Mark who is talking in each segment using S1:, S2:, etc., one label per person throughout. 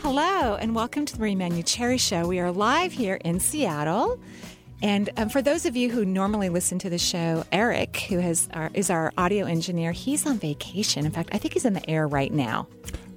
S1: Hello, and welcome to the Marie Manuchehri Show. We are live here in Seattle. And um, for those of you who normally listen to the show, Eric, who has our, is our audio engineer, he's on vacation. In fact, I think he's in the air right now.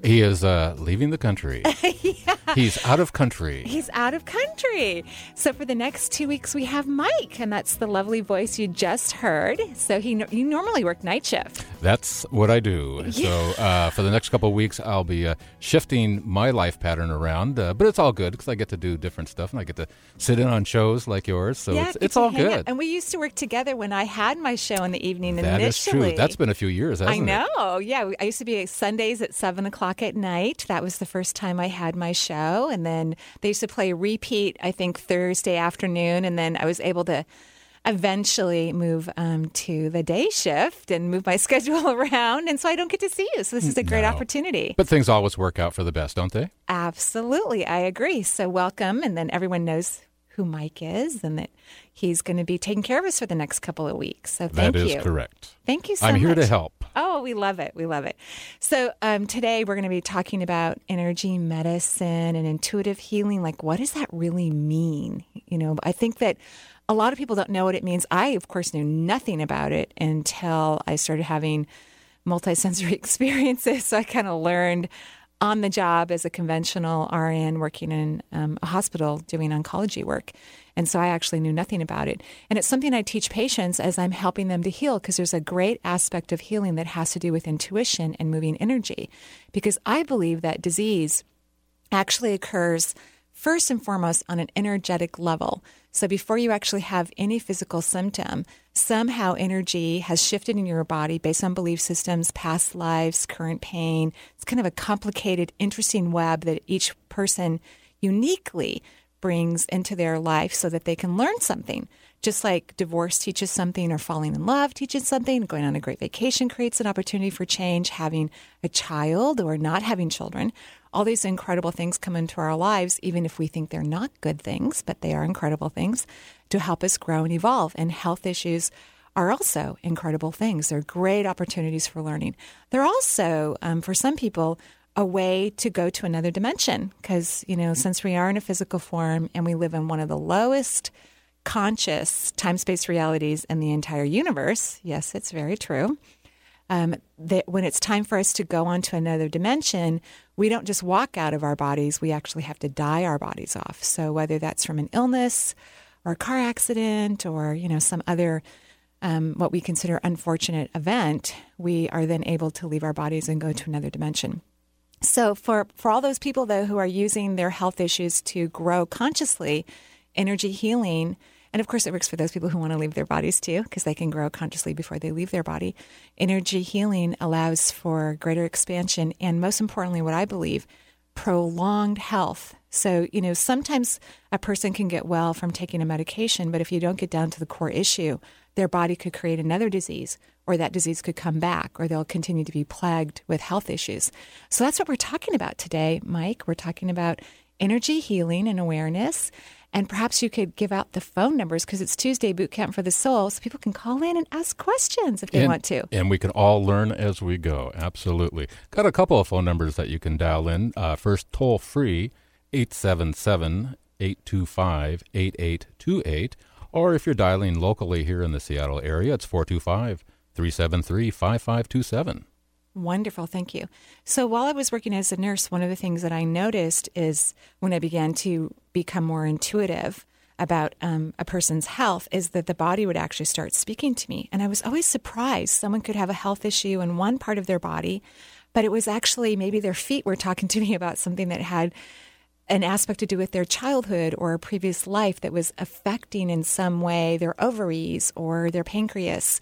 S2: He is uh, leaving the country. yeah. He's out of country.
S1: He's out of country. So for the next two weeks, we have Mike, and that's the lovely voice you just heard. So he you normally work night shift.
S2: That's what I do. Yeah. So uh, for the next couple of weeks, I'll be uh, shifting my life pattern around, uh, but it's all good because I get to do different stuff and I get to sit in on shows like yours. So
S1: yeah,
S2: it's, it's all good. Out.
S1: And we used to work together when I had my show in the evening.
S2: That
S1: initially.
S2: is true. That's been a few years, hasn't?
S1: I know.
S2: It?
S1: Yeah, I used to be Sundays at seven o'clock o'clock at night. That was the first time I had my show. And then they used to play repeat, I think, Thursday afternoon. And then I was able to eventually move um, to the day shift and move my schedule around. And so I don't get to see you. So this is a great
S2: no.
S1: opportunity.
S2: But things always work out for the best, don't they?
S1: Absolutely. I agree. So welcome. And then everyone knows who Mike is and that he's going to be taking care of us for the next couple of weeks. So thank
S2: you.
S1: That
S2: is correct.
S1: Thank you so
S2: I'm
S1: much.
S2: here to help.
S1: Oh, we love it. We love it. So um, today we're going to be talking about energy medicine and intuitive healing. Like, what does that really mean? You know, I think that a lot of people don't know what it means. I, of course, knew nothing about it until I started having multisensory experiences. So I kind of learned on the job as a conventional RN working in um, a hospital doing oncology work. And so I actually knew nothing about it. And it's something I teach patients as I'm helping them to heal because there's a great aspect of healing that has to do with intuition and moving energy. Because I believe that disease actually occurs first and foremost on an energetic level. So before you actually have any physical symptom, somehow energy has shifted in your body based on belief systems, past lives, current pain. It's kind of a complicated, interesting web that each person uniquely brings into their life so that they can learn something. Just like divorce teaches something, or falling in love teaches something, going on a great vacation creates an opportunity for change, having a child or not having children. All these incredible things come into our lives, even if we think they're not good things, but they are incredible things to help us grow and evolve. And health issues are also incredible things. They're great opportunities for learning. They're also, um, for some people, a way to go to another dimension because, you know, since we are in a physical form and we live in one of the lowest conscious time space realities in the entire universe, yes, it's very true. Um, that when it's time for us to go on to another dimension, we don't just walk out of our bodies, we actually have to die our bodies off. So, whether that's from an illness or a car accident or, you know, some other um, what we consider unfortunate event, we are then able to leave our bodies and go to another dimension. So for for all those people though who are using their health issues to grow consciously, energy healing and of course, it works for those people who want to leave their bodies too, because they can grow consciously before they leave their body. Energy healing allows for greater expansion and, most importantly, what I believe, prolonged health. So, you know, sometimes a person can get well from taking a medication, but if you don't get down to the core issue, their body could create another disease, or that disease could come back, or they'll continue to be plagued with health issues. So that's what we're talking about today, Mike. We're talking about energy healing and awareness. And perhaps you could give out the phone numbers because it's Tuesday Boot Camp for the Soul, so people can call in and ask questions if they
S2: and,
S1: want to.
S2: And we can all learn as we go. Absolutely. Got a couple of phone numbers that you can dial in. Uh, first, toll free, 877 825 8828. Or if you're dialing locally here in the Seattle area, it's 425 373 5527.
S1: Wonderful, thank you. So while I was working as a nurse, one of the things that I noticed is when I began to become more intuitive about um, a person's health is that the body would actually start speaking to me. And I was always surprised someone could have a health issue in one part of their body, but it was actually maybe their feet were talking to me about something that had an aspect to do with their childhood or a previous life that was affecting in some way their ovaries or their pancreas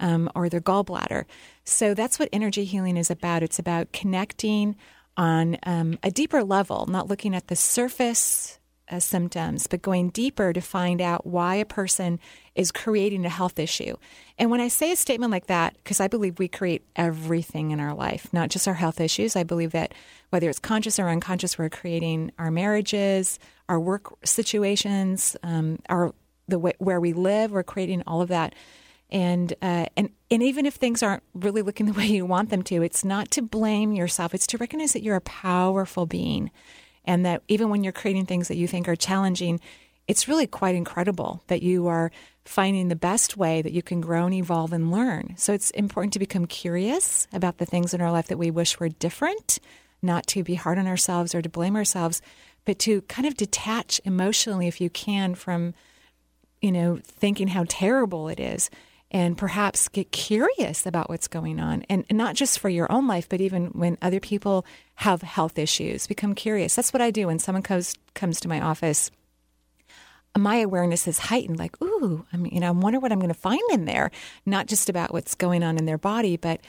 S1: um, or their gallbladder. So that's what energy healing is about. It's about connecting on um, a deeper level, not looking at the surface uh, symptoms, but going deeper to find out why a person is creating a health issue. And when I say a statement like that, because I believe we create everything in our life, not just our health issues, I believe that whether it's conscious or unconscious, we're creating our marriages, our work situations, um, our the way, where we live, we're creating all of that. And uh, and and even if things aren't really looking the way you want them to, it's not to blame yourself. It's to recognize that you're a powerful being and that even when you're creating things that you think are challenging, it's really quite incredible that you are finding the best way that you can grow and evolve and learn. So it's important to become curious about the things in our life that we wish were different, not to be hard on ourselves or to blame ourselves, but to kind of detach emotionally if you can from you know thinking how terrible it is and perhaps get curious about what's going on and, not just for your own life but even when other people have health issues become curious. That's what i do when someone comes comes to my office. My awareness is heightened like ooh i mean you know i wonder what i'm going to find in there. Not just about what's going on in their body but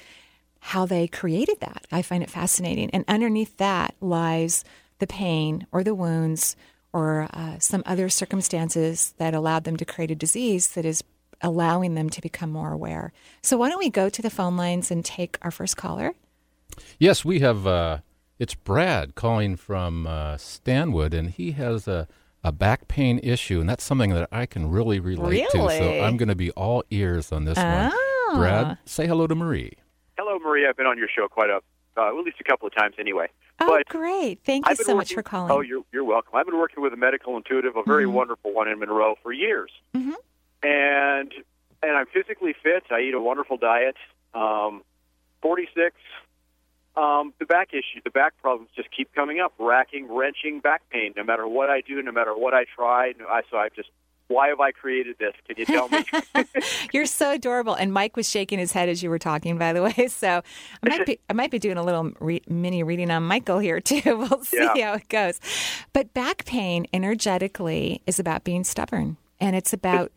S1: how they created that. I find it fascinating. And underneath that lies the pain or the wounds or uh, some other circumstances that allowed them to create a disease that is allowing them to become more aware. So, why don't we go to the phone lines and take our first caller?
S2: Yes, we have. Uh, it's Brad calling from uh, Stanwood, and he has a, a back pain issue, and that's something that I can really relate
S1: really?
S2: to. So, I'm going to be all ears on this
S1: oh.
S2: one. Brad, say hello to Marie.
S3: Hello, Marie. I've been on your show quite a, uh, at least a couple of times anyway.
S1: Oh,
S3: but
S1: great! Thank you so
S3: working,
S1: much for calling.
S3: Oh, you're you're welcome. I've been working with a medical intuitive, a very
S1: Mhm.
S3: wonderful one in Monroe, for years,
S1: Mhm.
S3: And and I'm physically fit. I eat a wonderful diet. Um, 46. Um, the back issue, the back problems just keep coming up, racking, wrenching back pain. No matter what I do, no matter what I try, no- I so I just why have I created this? Can you tell me?
S1: You're so adorable. And Mike was shaking his head as you were talking, by the way. So I might be, I might be doing a little re- mini reading on Michael here too. We'll see
S3: Yeah.
S1: how it goes. But back pain, energetically, is about being stubborn, and it's about.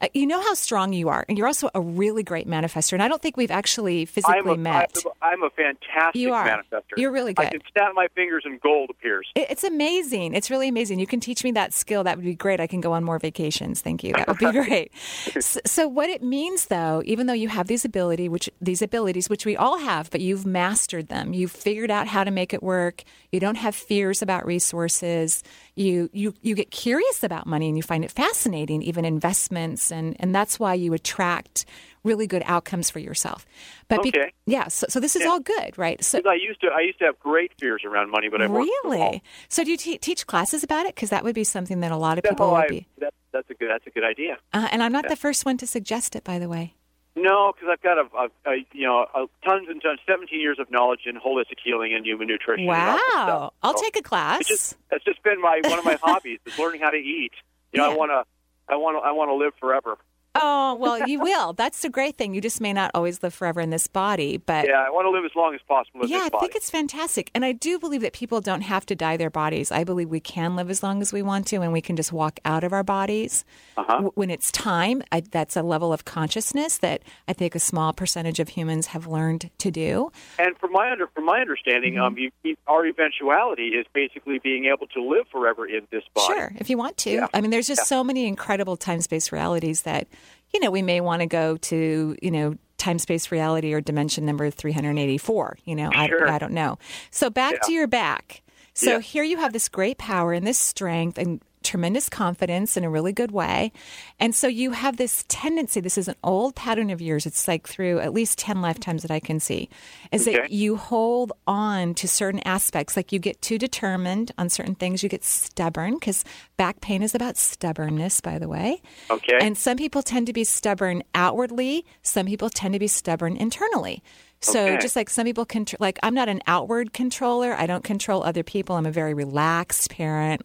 S1: Uh, you know how strong you are, and you're also a really great manifester. And I don't think we've actually physically
S3: I'm a,
S1: met.
S3: I'm a fantastic
S1: You are.
S3: manifester.
S1: You're really good.
S3: I can snap my fingers and gold appears.
S1: It- It's amazing. It's really amazing. You can teach me that skill. That would be great. I can go on more vacations. Thank you. That would be great. so, so what it means though, even though you have these ability, which these abilities, which we all have, but you've mastered them. You've figured out how to make it work. You don't have fears about resources. You you you get curious about money and you find it fascinating, even investments, and and that's why you attract really good outcomes for yourself. But be-
S3: Okay.
S1: yeah, so, so this is
S3: Yeah.
S1: all good, right? so
S3: I used to I used to have great fears around money, but I worked from home.
S1: Really? So do you te- teach classes about it? Because that would be something that a lot of
S3: No,
S1: people would
S3: I-
S1: be.
S3: that, that's a good that's a good idea.
S1: Uh, and I'm not the first one to suggest it, by the way.
S3: No, because I've got a, a, a you know a tons and tons, 17 years of knowledge in holistic healing and human nutrition. and all that
S1: Wow! I'll
S3: So
S1: take a class.
S3: It's just that's just been my one of my hobbies is learning how to eat. You know,
S1: Yeah.
S3: I want to I want to I want to live forever.
S1: Oh well, you will. That's the great thing. You just may not always live forever in this body, but
S3: Yeah, I want to live as long as possible in
S1: Yeah,
S3: this
S1: I think it's fantastic. And I do believe that people don't have to die their bodies. I believe we can live as long as we want to and we can just walk out of our bodies.
S3: Uh-huh.
S1: When it's time, I, that's a level of consciousness that I think a small percentage of humans have learned to do.
S3: And from my under from my understanding,
S1: Mm-hmm.
S3: um, you, you, our eventuality is basically being able to live forever in this body.
S1: Sure, if you want to.
S3: Yeah.
S1: I mean, there's just
S3: Yeah.
S1: so many incredible time space realities that, you know, we may want to go to, you know, time space reality or dimension number 384. You know,
S3: Sure.
S1: I, I don't know. So back
S3: Yeah.
S1: to your back. So
S3: Yeah.
S1: here you have this great power and this strength and tremendous confidence in a really good way. And so you have this tendency, this is an old pattern of yours. It's like through at least 10 lifetimes that I can see, is
S3: Okay.
S1: that you hold on to certain aspects. Like you get too determined on certain things, you get stubborn, because back pain is about stubbornness, by the way.
S3: Okay.
S1: And some people tend to be stubborn outwardly, some people tend to be stubborn internally. So
S3: Okay.
S1: just like some people can, like I'm not an outward controller. I don't control other people. I'm a very relaxed parent,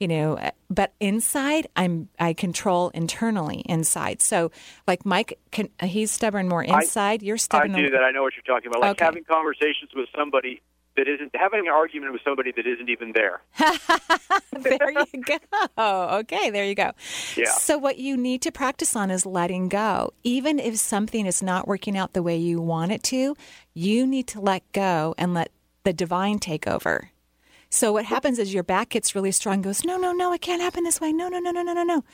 S1: you know. uh, But inside, I'm I control internally inside. So like Mike, can, he's stubborn more inside. You're stubborn.
S3: I do that. I know what you're talking about. Like
S1: Okay.
S3: having conversations with somebody that isn't having an argument with somebody that isn't even there.
S1: there you go. Okay, there you go.
S3: Yeah.
S1: So, what you need to practice on is letting go. Even if something is not working out the way you want it to, you need to let go and let the divine take over. So, what happens is your back gets really strong, goes, No, no, no, it can't happen this way. No, no, no, no, no, no, no.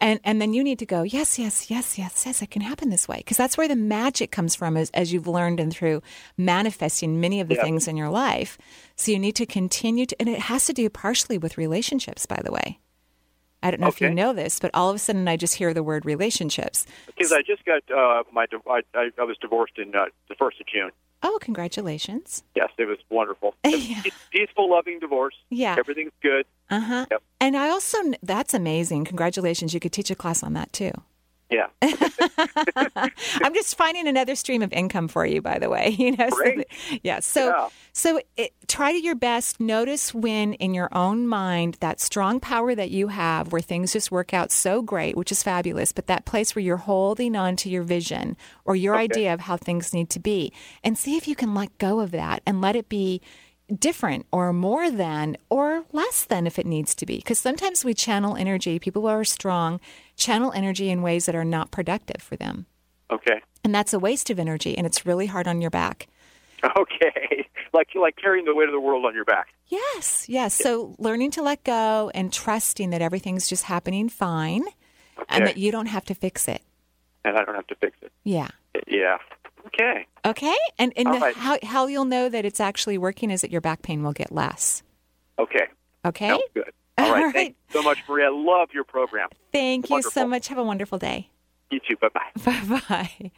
S1: And, and then you need to go, Yes, yes, yes, yes, yes, it can happen this way. Because that's where the magic comes from, as, as you've learned and through manifesting many of the
S3: Yeah.
S1: things in your life. So, you need to continue to, and it has to do partially with relationships, by the way. I don't know if you know this, but all of a sudden I just hear the word relationships.
S3: Because I just got uh, my I, I was divorced in uh, the first of June.
S1: Oh, congratulations.
S3: Yes, it was wonderful.
S1: Yeah.
S3: Peaceful, loving divorce.
S1: Yeah.
S3: Everything's good.
S1: Uh huh.
S3: Yep.
S1: And I also that's amazing. Congratulations. You could teach a class on that too.
S3: Yeah.
S1: I'm just finding another stream of income for you, by the way. You know, so that- yeah. So,
S3: Yeah.
S1: so it, try to your best. Notice when in your own mind that strong power that you have, where things just work out so great, which is fabulous. But that place where you're holding on to your vision or your idea of how things need to be, and see if you can let go of that and let it be different or more than or less than if it needs to be. Because sometimes we channel energy, people are strong channel energy in ways that are not productive for them.
S3: Okay.
S1: And that's a waste of energy and it's really hard on your back.
S3: Okay. Like like carrying the weight of the world on your back.
S1: Yes, yes. So learning to let go and trusting that everything's just happening fine and that you don't have to fix it.
S3: And I don't have to fix it.
S1: Yeah.
S3: Yeah. Okay.
S1: Okay. And and
S3: All right.
S1: how how you'll know that it's actually working is that your back pain will get less.
S3: Okay.
S1: Okay?
S3: Sounds good. All
S1: All
S3: right.
S1: right.
S3: Thank you so much, Maria. I love your program.
S1: Thank you so much. Have a wonderful day.
S3: You too. Bye bye.
S1: Bye bye.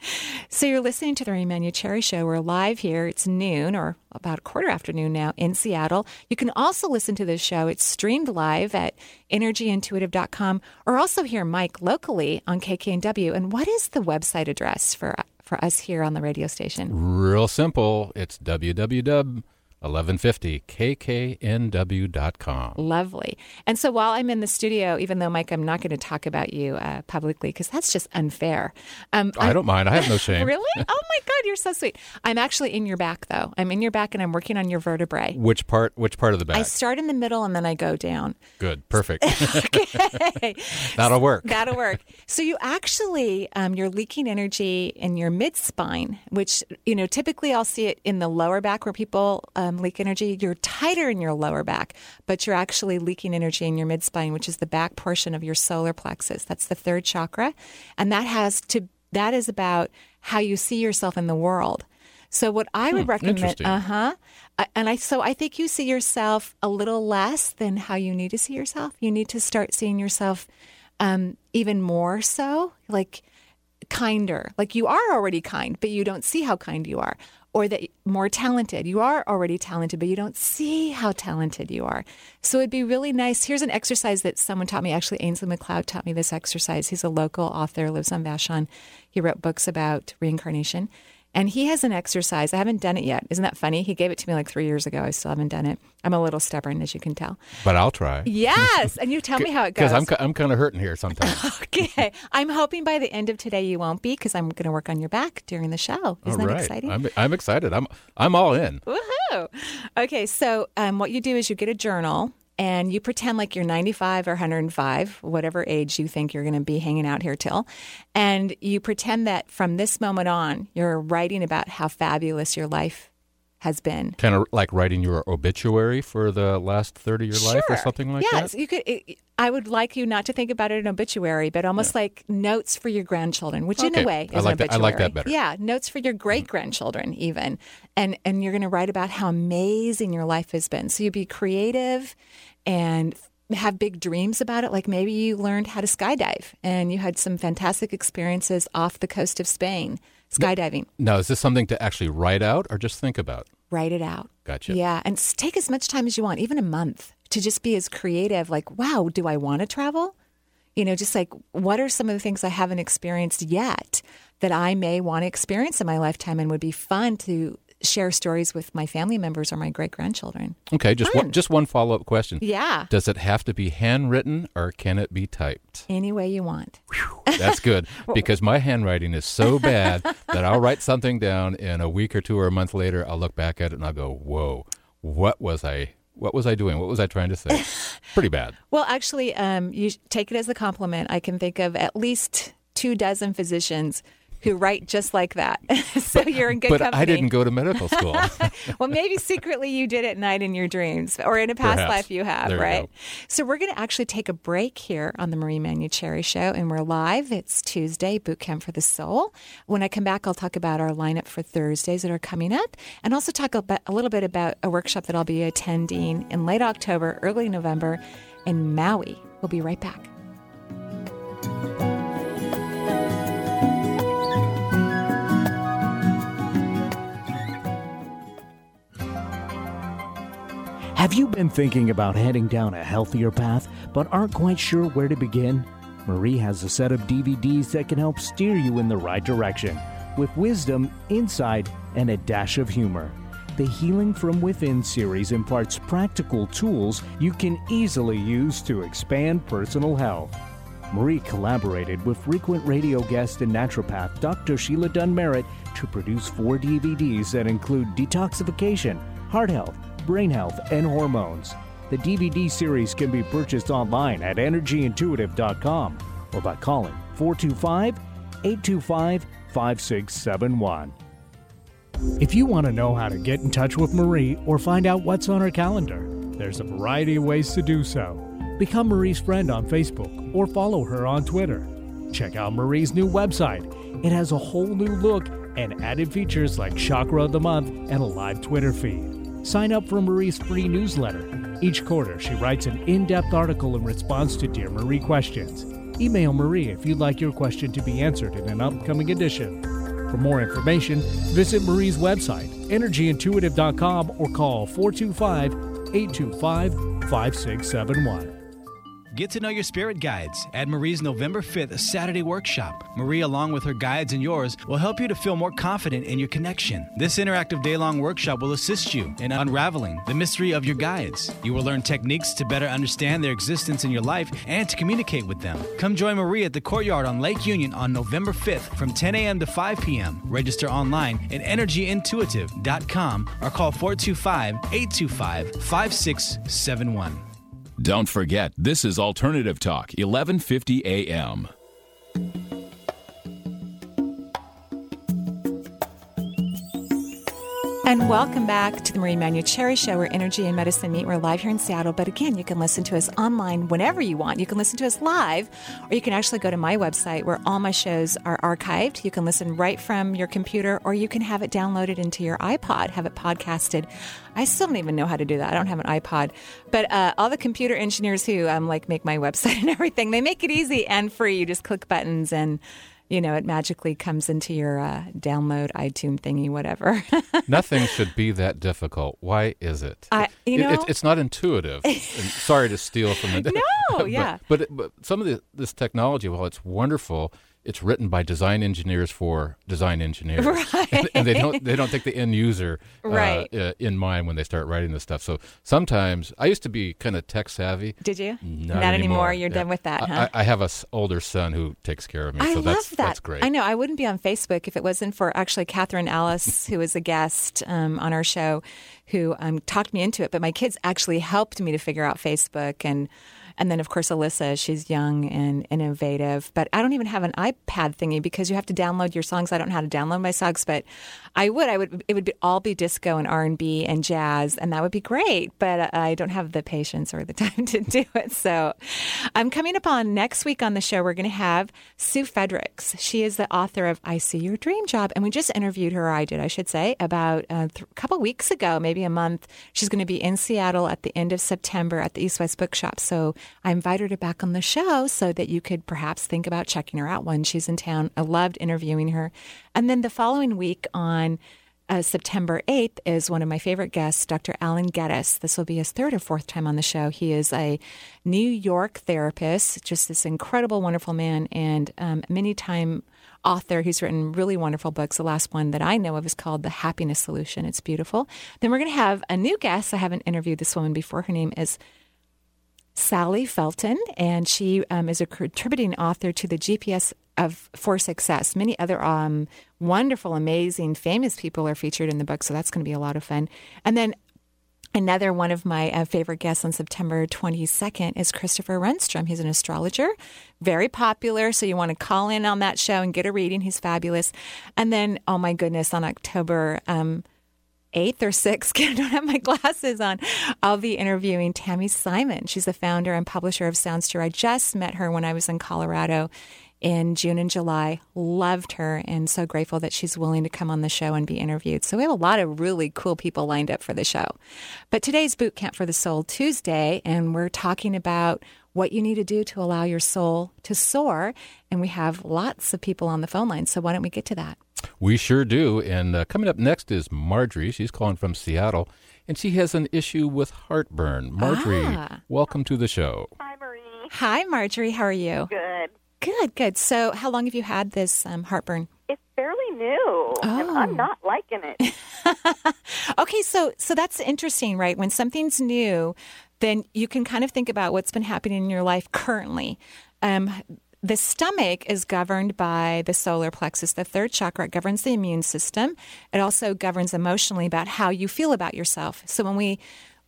S1: So you're listening to the Manuchehri Show. We're live here. It's noon or about a quarter after noon now in Seattle. You can also listen to this show. It's streamed live at energyintuitive.com or also hear Mike locally on KKNW. And what is the website address for for us here on the radio station?
S2: Real simple. It's www.1150kknw.com.
S1: Lovely. And so while I'm in the studio, even though Mike, I'm not going to talk about you uh, publicly because that's just unfair. Um,
S2: I don't mind. I have no shame.
S1: Really? Oh my God, you're so sweet. I'm actually in your back though. I'm in your back and I'm working on your vertebrae.
S2: Which part? Which part of the back?
S1: I start in the middle and then I go down.
S2: Good. Perfect.
S1: Okay.
S2: That'll work.
S1: That'll work. So you actually, um, you're leaking energy in your mid spine, which you know typically I'll see it in the lower back where people um, leak energy. You're tighter in your lower back, but you're actually leaking energy in your mid spine, which is the back portion of your solar plexus. That's the third chakra, and that has to that is about how you see yourself in the world. So what I would recommend, uh huh, and I so I think you see yourself a little less than how you need to see yourself. You need to start seeing yourself um, even more so, like kinder. Like you are already kind, but you don't see how kind you are. Or that more talented. You are already talented, but you don't see how talented you are. So it'd be really nice. Here's an exercise that someone taught me. Actually, Ainslie MacLeod taught me this exercise. He's a local author, lives on Vashon. He wrote books about reincarnation. And he has an exercise. I haven't done it yet. Isn't that funny? He gave it to me like three years ago. I still haven't done it. I'm a little stubborn, as you can tell.
S2: But I'll try.
S1: Yes. And you tell me how it goes.
S2: Because I'm, I'm kind of hurting here sometimes.
S1: Okay. I'm hoping by the end of today you won't be because I'm going to work on your back during the show. Isn't
S2: all
S1: that exciting?
S2: I'm, I'm excited. I'm, I'm all in.
S1: Woohoo! Okay, so um, what you do is you get a journal and you pretend like you're 95 or 105, whatever age you think you're going to be hanging out here till. And you pretend that from this moment on, you're writing about how fabulous your life has been.
S2: Kind of like writing your obituary for the last third of your life or something like
S1: yes,
S2: that.
S1: you could. It, I would like you not to think about it in obituary, but almost like notes for your grandchildren, which in a way
S2: I
S1: is
S2: like
S1: an
S2: that- I like that better.
S1: Yeah, notes for your great grandchildren, even, and and you're going to write about how amazing your life has been. So you'd be creative and have big dreams about it. Like maybe you learned how to skydive and you had some fantastic experiences off the coast of Spain skydiving.
S2: Now, is this something to actually write out or just think about?
S1: Write it out.
S2: Gotcha.
S1: Yeah. And take as much time as you want, even a month, to just be as creative. Like, wow, do I want to travel? You know, just like what are some of the things I haven't experienced yet that I may want to experience in my lifetime and would be fun to share stories with my family members or my great grandchildren?
S2: Okay, just
S1: Fun.
S2: one, just one follow up question.
S1: Yeah.
S2: Does it have to be handwritten or can it be typed?
S1: Any way you want.
S2: That's good because my handwriting is so bad that I'll write something down and a week or two or a month later I'll look back at it and I'll go, "Whoa, what was I? What was I doing? What was I trying to say?" Pretty bad.
S1: Well, actually, um, you take it as a compliment. I can think of at least two dozen physicians who write just like that. so you're in good
S2: but
S1: company.
S2: I didn't go to medical school.
S1: well, maybe secretly you did at night in your dreams, or in a past
S2: Perhaps.
S1: life you have,
S2: There you
S1: right?
S2: go.
S1: So we're going to actually take a break here on the Marie Manuchehri Show, and we're live. It's Tuesday, Boot Camp for the Soul. When I come back, I'll talk about our lineup for Thursdays that are coming up, and also talk a, bit, a little bit about a workshop that I'll be attending in late October, early November in Maui. We'll be right back.
S4: Have you been thinking about heading down a healthier path but aren't quite sure where to begin? Marie has a set of DVDs that can help steer you in the right direction with wisdom, insight, and a dash of humor. The Healing from Within series imparts practical tools you can easily use to expand personal health. Marie collaborated with frequent radio guest and naturopath Dr. Sheila Dunn Merritt to produce four DVDs that include detoxification, heart health, brain health, and hormones. The DVD series can be purchased online at energyintuitive.com or by calling 425 825 5671. If you want to know how to get in touch with Marie or find out what's on her calendar, there's a variety of ways to do so. Become Marie's friend on Facebook or follow her on Twitter. Check out Marie's new website. It has a whole new look and added features like Chakra of the Month and a live Twitter feed. Sign up for Marie's free newsletter. Each quarter, she writes an in depth article in response to Dear Marie questions. Email Marie if you'd like your question to be answered in an upcoming edition. For more information, visit Marie's website, energyintuitive.com, or call 425 825 5671.
S5: Get to know your spirit guides at Marie's November 5th Saturday workshop. Marie, along with her guides and yours, will help you to feel more confident in your connection. This interactive day long workshop will assist you in unraveling the mystery of your guides. You will learn techniques to better understand their existence in your life and to communicate with them. Come join Marie at the courtyard on Lake Union on November 5th from 10 a.m. to 5 p.m. Register online at energyintuitive.com or call 425 825 5671.
S6: Don't forget, this is Alternative Talk, 1150 AM.
S1: And welcome back to the Marie Manuchehri Show, where energy and medicine meet. We're live here in Seattle, but again, you can listen to us online whenever you want. You can listen to us live, or you can actually go to my website where all my shows are archived. You can listen right from your computer, or you can have it downloaded into your iPod, have it podcasted. I still don't even know how to do that. I don't have an iPod, but uh, all the computer engineers who um, like make my website and everything, they make it easy and free. You just click buttons and you know, it magically comes into your uh, download iTunes thingy, whatever.
S2: Nothing should be that difficult. Why is it?
S1: I- you
S2: It- it's,
S1: know-
S2: it's not intuitive. sorry to steal from the.
S1: No,
S2: but-
S1: yeah.
S2: But, but some of the, this technology, while it's wonderful, it's written by design engineers for design engineers, and, and they don't they don't take the end user uh,
S1: Right.
S2: uh, in mind when they start writing this stuff. So sometimes I used to be kind of tech savvy.
S1: Did you?
S2: Not,
S1: anymore. You're
S2: Yeah.
S1: done with that,
S2: I-
S1: huh?
S2: I, I have a s- older son who takes care of me,
S1: I
S2: so
S1: love
S2: that's
S1: that.
S2: that's great.
S1: I know. I wouldn't be on Facebook if it wasn't for actually Catherine Alice, who was a guest um, on our show, who um, talked me into it. But my kids actually helped me to figure out Facebook and. And then, of course, Alyssa, she's young and innovative. But I don't even have an iPad thingy because you have to download your songs. I don't know how to download my songs, but I would. I would. It would be, all be disco and R and B and jazz, and that would be great. But I don't have the patience or the time to do it. So, I'm coming up on next week on the show. We're going to have Sue Fredericks. She is the author of "I See Your Dream Job," and we just interviewed her. I did, I should say, about uh, th- a couple weeks ago, maybe a month. She's going to be in Seattle at the end of September at the East West Bookshop. So I invited her back on the show so that you could perhaps think about checking her out when she's in town. I loved interviewing her. And then the following week on uh, September 8th is one of my favorite guests, Dr. Alan Gettis. This will be his third or fourth time on the show. He is a New York therapist, just this incredible, wonderful man, and um, many time author who's written really wonderful books. The last one that I know of is called The Happiness Solution. It's beautiful. Then we're going to have a new guest. I haven't interviewed this woman before. Her name is Sally Felton, and she um, is a contributing author to the GPS of for Success. Many other um, wonderful, amazing, famous people are featured in the book, so that's going to be a lot of fun. And then Another one of my uh, favorite guests on September 22nd is Christopher Renstrom. He's an astrologer, very popular. So you want to call in on that show and get a reading. He's fabulous. And then, oh my goodness, on October um, 8th or 6th, I don't have my glasses on, I'll be interviewing Tami Simon. She's the founder and publisher of Sounds True. I just met her when I was in Colorado in June and July. Loved her and so grateful that she's willing to come on the show and be interviewed. So we have a lot of really cool people lined up for the show. But today's Boot Camp for the Soul Tuesday, and we're talking about what you need to do to allow your soul to soar. And we have lots of people on the phone line. So why don't we get to that?
S2: We sure do. And uh, coming up next is Marjorie. She's calling from Seattle, and she has an issue with heartburn. Marjorie,
S1: Ah.
S2: welcome to the show.
S7: Hi, Marie.
S1: Hi, Marjorie. How are you?
S7: Good.
S1: Good, good. So, how long have you had this um, heartburn?
S7: It's fairly new, and
S1: Oh.
S7: I'm not liking it.
S1: Okay, so so that's interesting, right? When something's new, then you can kind of think about what's been happening in your life currently. Um, the stomach is governed by the solar plexus, the third chakra. It governs the immune system. It also governs emotionally about how you feel about yourself. So when we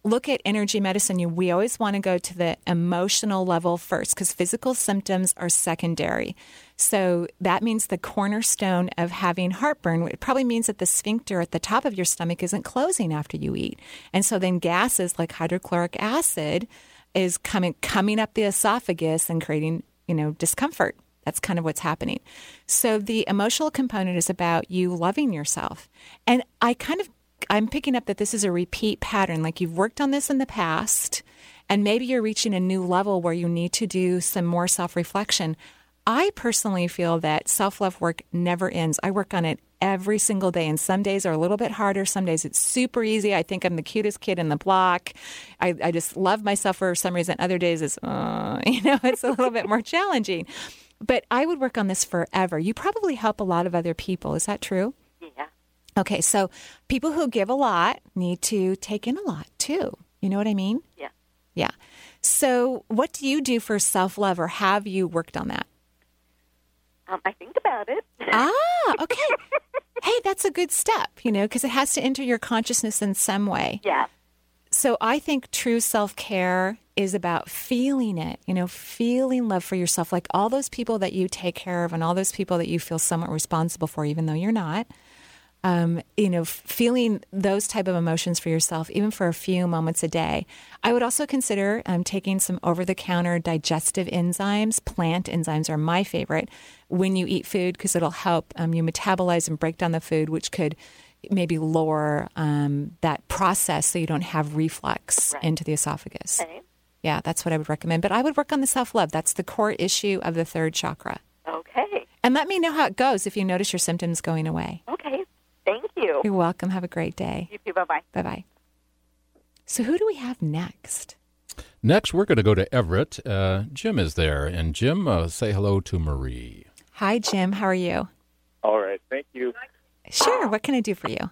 S1: look at energy medicine, you, we always want to go to the emotional level first because physical symptoms are secondary. So that means the cornerstone of having heartburn, it probably means that the sphincter at the top of your stomach isn't closing after you eat. And so then gases like hydrochloric acid is coming coming up the esophagus and creating, you know, discomfort. That's kind of what's happening. So the emotional component is about you loving yourself. And I kind of I'm picking up that this is a repeat pattern. Like you've worked on this in the past, and maybe you're reaching a new level where you need to do some more self reflection. I personally feel that self love work never ends. I work on it every single day, and some days are a little bit harder. Some days it's super easy. I think I'm the cutest kid in the block. I, I just love myself for some reason. Other days it's, uh, you know, it's a little bit more challenging. But I would work on this forever. You probably help a lot of other people. Is that true? Okay, so people who give a lot need to take in a lot too. You know what I mean?
S7: Yeah.
S1: Yeah. So, what do you do for self love, or have you worked on that?
S7: Um, I think about it.
S1: Ah, okay. hey, that's a good step, you know, because it has to enter your consciousness in some way.
S7: yeah.
S1: So, I think true self care is about feeling it, you know, feeling love for yourself, like all those people that you take care of and all those people that you feel somewhat responsible for, even though you're not. Um, you know, feeling those type of emotions for yourself, even for a few moments a day. I would also consider um, taking some over-the-counter digestive enzymes. Plant enzymes are my favorite when you eat food because it'll help um, you metabolize and break down the food, which could maybe lower um, that process so you don't have reflux
S7: Right.
S1: into the esophagus.
S7: Okay.
S1: Yeah, that's what I would recommend. But I would work on the self-love. That's the core issue of the third chakra.
S7: Okay.
S1: And let me know how it goes if you notice your symptoms going away.
S7: Okay. Thank you.
S1: You're welcome. Have a great day.
S7: You too. Bye bye.
S1: Bye bye. So, who do we have next?
S2: Next, we're going to go to Everett. Uh, Jim is there. And Jim, uh, say hello to Marie.
S1: Hi, Jim. How are you?
S8: All right, thank you.
S1: Sure. What can I do for you?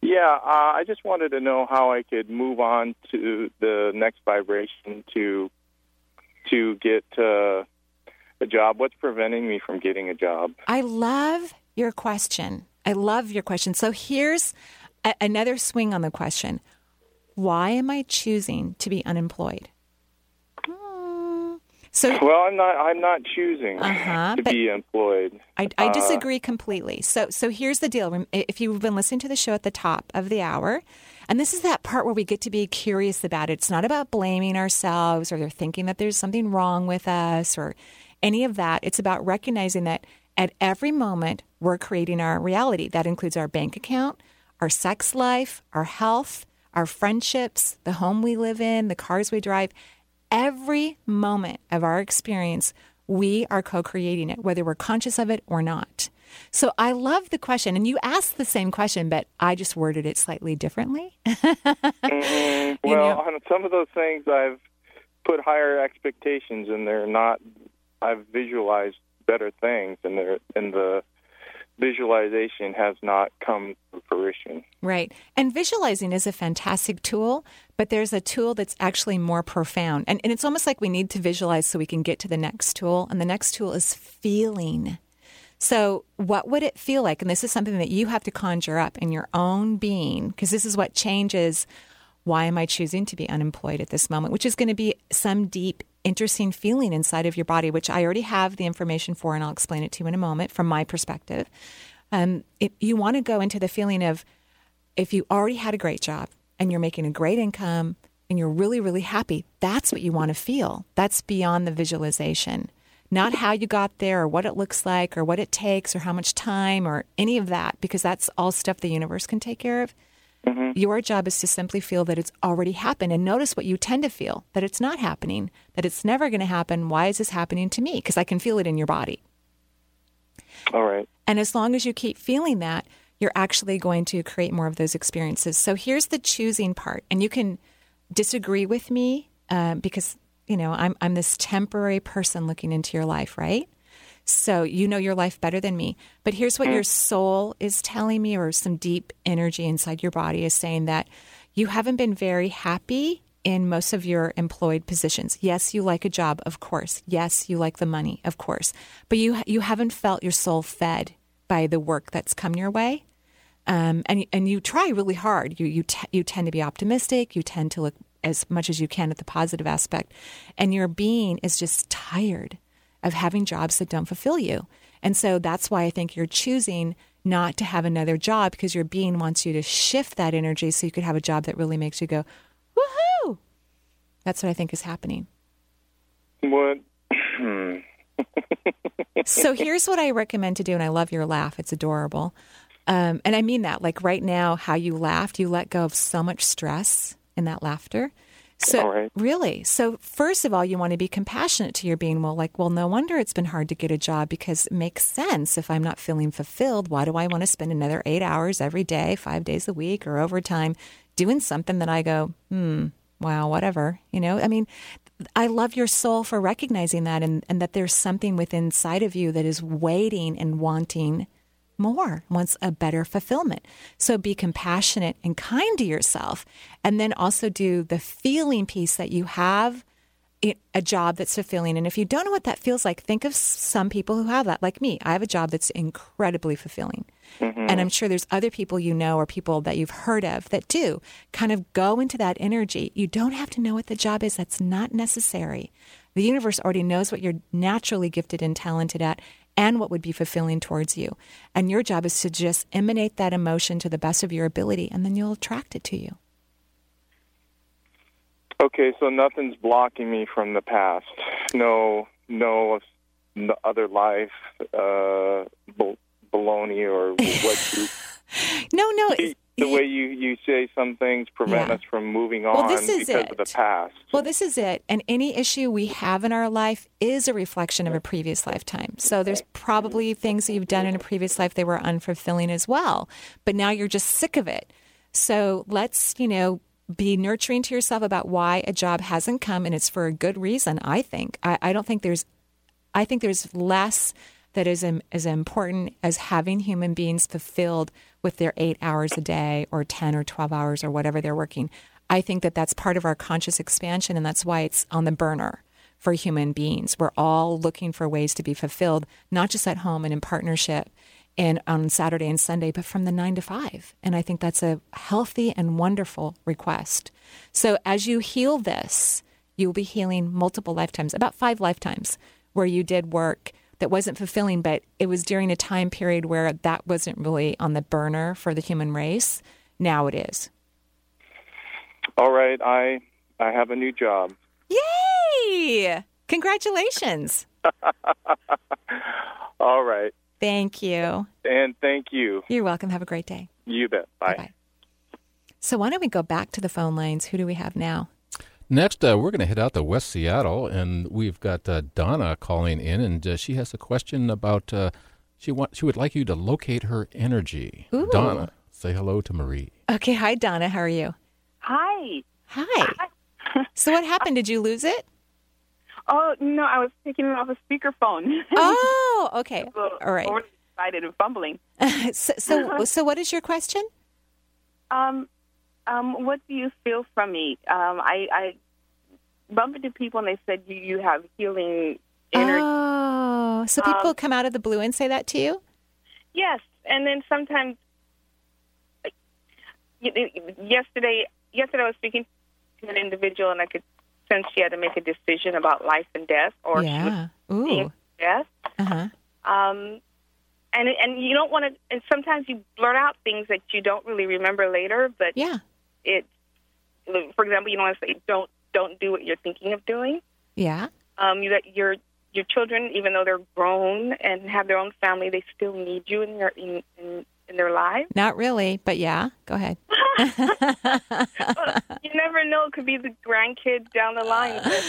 S8: Yeah, uh, I just wanted to know how I could move on to the next vibration to to get uh, a job. What's preventing me from getting a job?
S1: I love your question. I love your question. So, here's a- another swing on the question Why am I choosing to be unemployed? Hmm. So,
S8: Well, I'm not. I'm not choosing
S1: Uh-huh,
S8: to be employed.
S1: I, I
S8: Uh,
S1: disagree completely. So, so here's the deal. If you've been listening to the show at the top of the hour, and this is that part where we get to be curious about it. It's not about blaming ourselves or thinking that there's something wrong with us or any of that. It's about recognizing that at every moment we're creating our reality. That includes our bank account, our sex life, our health, our friendships, the home we live in, the cars we drive. every moment of our experience, we are co creating it, whether we're conscious of it or not. So I love the question. And you asked the same question, but I just worded it slightly differently.
S8: Mm,
S1: You
S8: well,
S1: know-
S8: on some of those things, I've put higher expectations, and they're not. I've visualized better things, and they're and the visualization has not come to fruition.
S1: Right. And visualizing is a fantastic tool, but there's a tool that's actually more profound. And, and it's almost like we need to visualize so we can get to the next tool. And the next tool is feeling. So, what would it feel like? And this is something that you have to conjure up in your own being, because this is what changes why am I choosing to be unemployed at this moment, which is going to be some deep, interesting feeling inside of your body, which I already have the information for, and I'll explain it to you in a moment from my perspective. Um, it, you want to go into the feeling of if you already had a great job and you're making a great income and you're really, really happy, that's what you want to feel. That's beyond the visualization, not how you got there or what it looks like or what it takes or how much time or any of that, because that's all stuff the universe can take care of. Your job is to simply feel that it's already happened and notice what you tend to feel that it's not happening, that it's never going to happen. Why is this happening to me? Because I can feel it in your body.
S8: All right.
S1: And as long as you keep feeling that, you're actually going to create more of those experiences. So here's the choosing part. And you can disagree with me uh, because, you know, I'm, I'm this temporary person looking into your life, right? So you know your life better than me. But here's what your soul is telling me, or some deep energy inside your body is saying that you haven't been very happy in most of your employed positions. Yes, you like a job, of course. Yes, you like the money, of course. But you you haven't felt your soul fed by the work that's come your way. Um, and and you try really hard. You you t- you tend to be optimistic. You tend to look as much as you can at the positive aspect, and your being is just tired of having jobs that don't fulfill you. And so that's why I think you're choosing not to have another job because your being wants you to shift that energy so you could have a job that really makes you go, woohoo! That's what I think is happening.
S8: What?
S1: so here's what I recommend to do, and I love your laugh. It's adorable. Um, and I mean that. Like right now, how you laughed, you let go of so much stress in that laughter. So
S8: right.
S1: really, so first of all, you want to be compassionate to your being. Well, like, well, no wonder it's been hard to get a job because it makes sense. If I'm not feeling fulfilled, why do I want to spend another eight hours every day, five days a week, or overtime doing something that I go, hmm, wow, whatever. You know, I mean, I love your soul for recognizing that and, and that there's something within inside of you that is waiting and wanting more, wants a better fulfillment. So be compassionate and kind to yourself. And then also do the feeling piece that you have a job that's fulfilling. And if you don't know what that feels like, think of some people who have that, like me. I have a job that's incredibly fulfilling. Mm-hmm. And I'm sure there's other people you know or people that you've heard of that do kind of go into that energy. You don't have to know what the job is, that's not necessary. The universe already knows what you're naturally gifted and talented at and what would be fulfilling towards you. And your job is to just emanate that emotion to the best of your ability, and then you'll attract it to you.
S8: Okay, so nothing's blocking me from the past. No, no, no other life, uh, baloney or what you,
S1: No, no.
S8: The way you, you say some things prevent
S1: Yeah.
S8: us from moving
S1: Well,
S8: on
S1: this is
S8: because of the past.
S1: Well, this is it. And any issue we have in our life is a reflection of a previous lifetime. So there's probably things that you've done in a previous life that were unfulfilling as well. But now you're just sick of it. So let's, you know, be nurturing to yourself about why a job hasn't come and it's for a good reason, I think. I, I don't think there's I think there's less that is as important as having human beings fulfilled with their eight hours a day or 10 or 12 hours or whatever they're working. I think that that's part of our conscious expansion, and that's why it's on the burner for human beings. We're all looking for ways to be fulfilled, not just at home and in partnership and on Saturday and Sunday, but from the nine to five. And I think that's a healthy and wonderful request. So as you heal this, you'll be healing multiple lifetimes, about five lifetimes, where you did work that wasn't fulfilling, but it was during a time period where that wasn't really on the burner for the human race. Now it is.
S8: All right, I I have a new job.
S1: Yay! Congratulations.
S8: All right,
S1: Thank you.
S8: and thank you.
S1: You're welcome. Have a great day.
S8: You bet. Bye.
S1: Bye-bye. So why don't we go back to the phone lines? Who do we have now?
S2: Next, uh, we're going to head out to West Seattle, and we've got uh, Donna calling in, and uh, she has a question about uh, she want she would like you to locate her energy.
S1: Ooh.
S2: Donna, say hello to Marie.
S1: Okay, hi Donna. How are you?
S9: Hi.
S1: Hi. so what happened? Did you lose it?
S9: Oh no, I was taking it off a speakerphone.
S1: Oh, okay.
S9: So,
S1: All right.
S9: excited and fumbling.
S1: so, so, so what is your question?
S9: Um, um, what do you feel from me? Um, I, I bump into people and they said you, you have healing energy.
S1: Oh, so people
S9: Um,
S1: come out of the blue and say that to you?
S9: Yes, and then sometimes. Yesterday, yesterday I was speaking to an individual and I could sense she had to make a decision about life and death, or
S1: yeah. Ooh.
S9: death.
S1: Uh huh.
S9: Um, and and you don't want to. And sometimes you blurt out things that you don't really remember later. But
S1: Yeah.
S9: It, for example, you don't want to say don't don't do what you're thinking of doing.
S1: Yeah.
S9: Um, you that your your children, even though they're grown and have their own family, they still need you in their in in, in their lives.
S1: Not really, but yeah. Go ahead.
S9: you never know; it could be the grandkids down the line. But